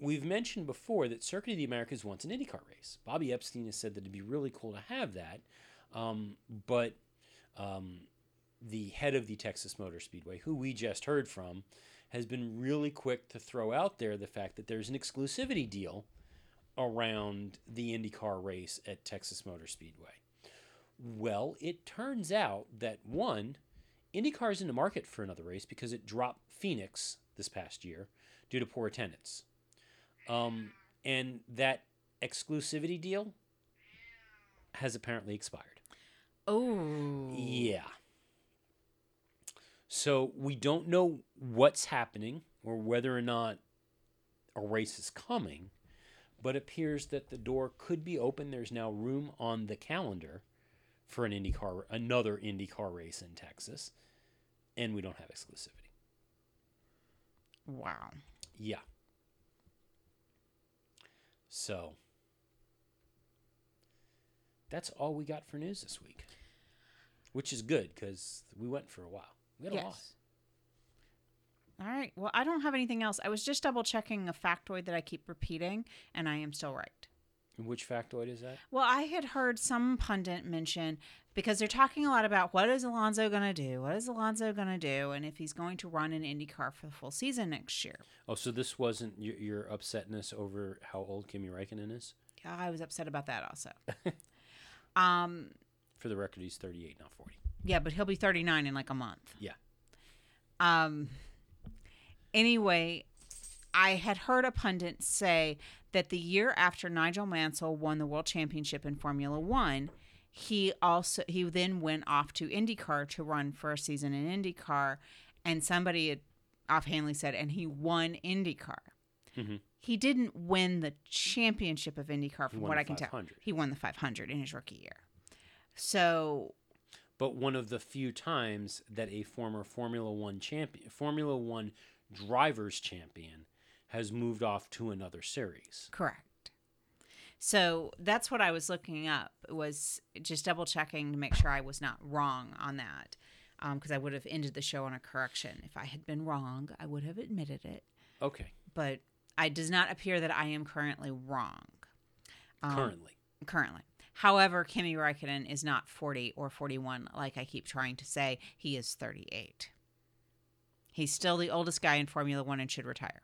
we've mentioned before that Circuit of the Americas wants an IndyCar race. Bobby Epstein has said that it'd be really cool to have that, um, but um, the head of the Texas Motor Speedway, who we just heard from, has been really quick to throw out there the fact that there's an exclusivity deal around the IndyCar race at Texas Motor Speedway. Well, it turns out that one, IndyCar is in the market for another race because it dropped Phoenix this past year due to poor attendance. Um, and that exclusivity deal has apparently expired. Oh. Yeah. So we don't know what's happening or whether or not a race is coming, but appears that the door could be open. There's now room on the calendar for an IndyCar, another IndyCar race in Texas, and we don't have exclusivity. Wow. Yeah. So that's all we got for news this week, which is good because we went for a while. We had a lot. All right. Well, I don't have anything else. I was just double checking a factoid that I keep repeating, and I am still right. Which factoid is that? Well, I had heard some pundit mention because they're talking a lot about what is Alonso going to do? What is Alonso going to do? And if he's going to run an IndyCar for the full season next year. Oh, so this wasn't your, your upsetness over how old Kimi Räikkönen is? Yeah, I was upset about that also. um, For the record, he's 38, not 40. yeah, but he'll be 39 in like a month. Yeah. Um, anyway, I had heard a pundit say that the year after Nigel Mansell won the world championship in Formula One, he also he then went off to IndyCar to run for a season in IndyCar, and somebody had offhandedly said, and he won IndyCar. Mhm. He didn't win the championship of IndyCar, from what I can tell. He won the 500 in his rookie year. So But one of the few times that a former Formula One champion, Formula One drivers champion, has moved off to another series. Correct. So that's what I was looking up was just double checking to make sure I was not wrong on that, because I would have ended the show on a correction. If I had been wrong, I would have admitted it, Okay. but it does not appear that I am currently wrong. Um, Currently. currently. However, Kimi Räikkönen is not 40 or 41, like I keep trying to say. He is 38. He's still the oldest guy in Formula One and should retire.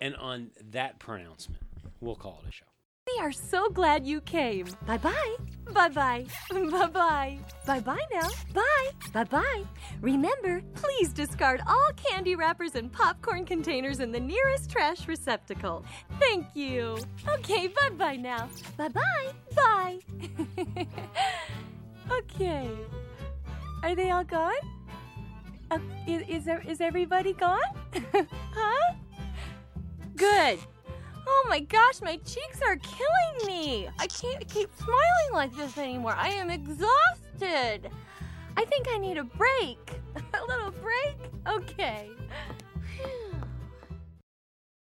And on that pronouncement, we'll call it a show. We are so glad you came. Bye bye. Bye bye. Bye bye. Bye bye now. Bye. Bye bye. Remember, please discard all candy wrappers and popcorn containers in the nearest trash receptacle. Thank you. Okay, bye bye now. Bye bye. Bye. okay. Are they all gone? Uh, is, is, is everybody gone? huh? Good. Oh my gosh, my cheeks are killing me. I can't keep smiling like this anymore. I am exhausted. I think I need a break. a little break? Okay.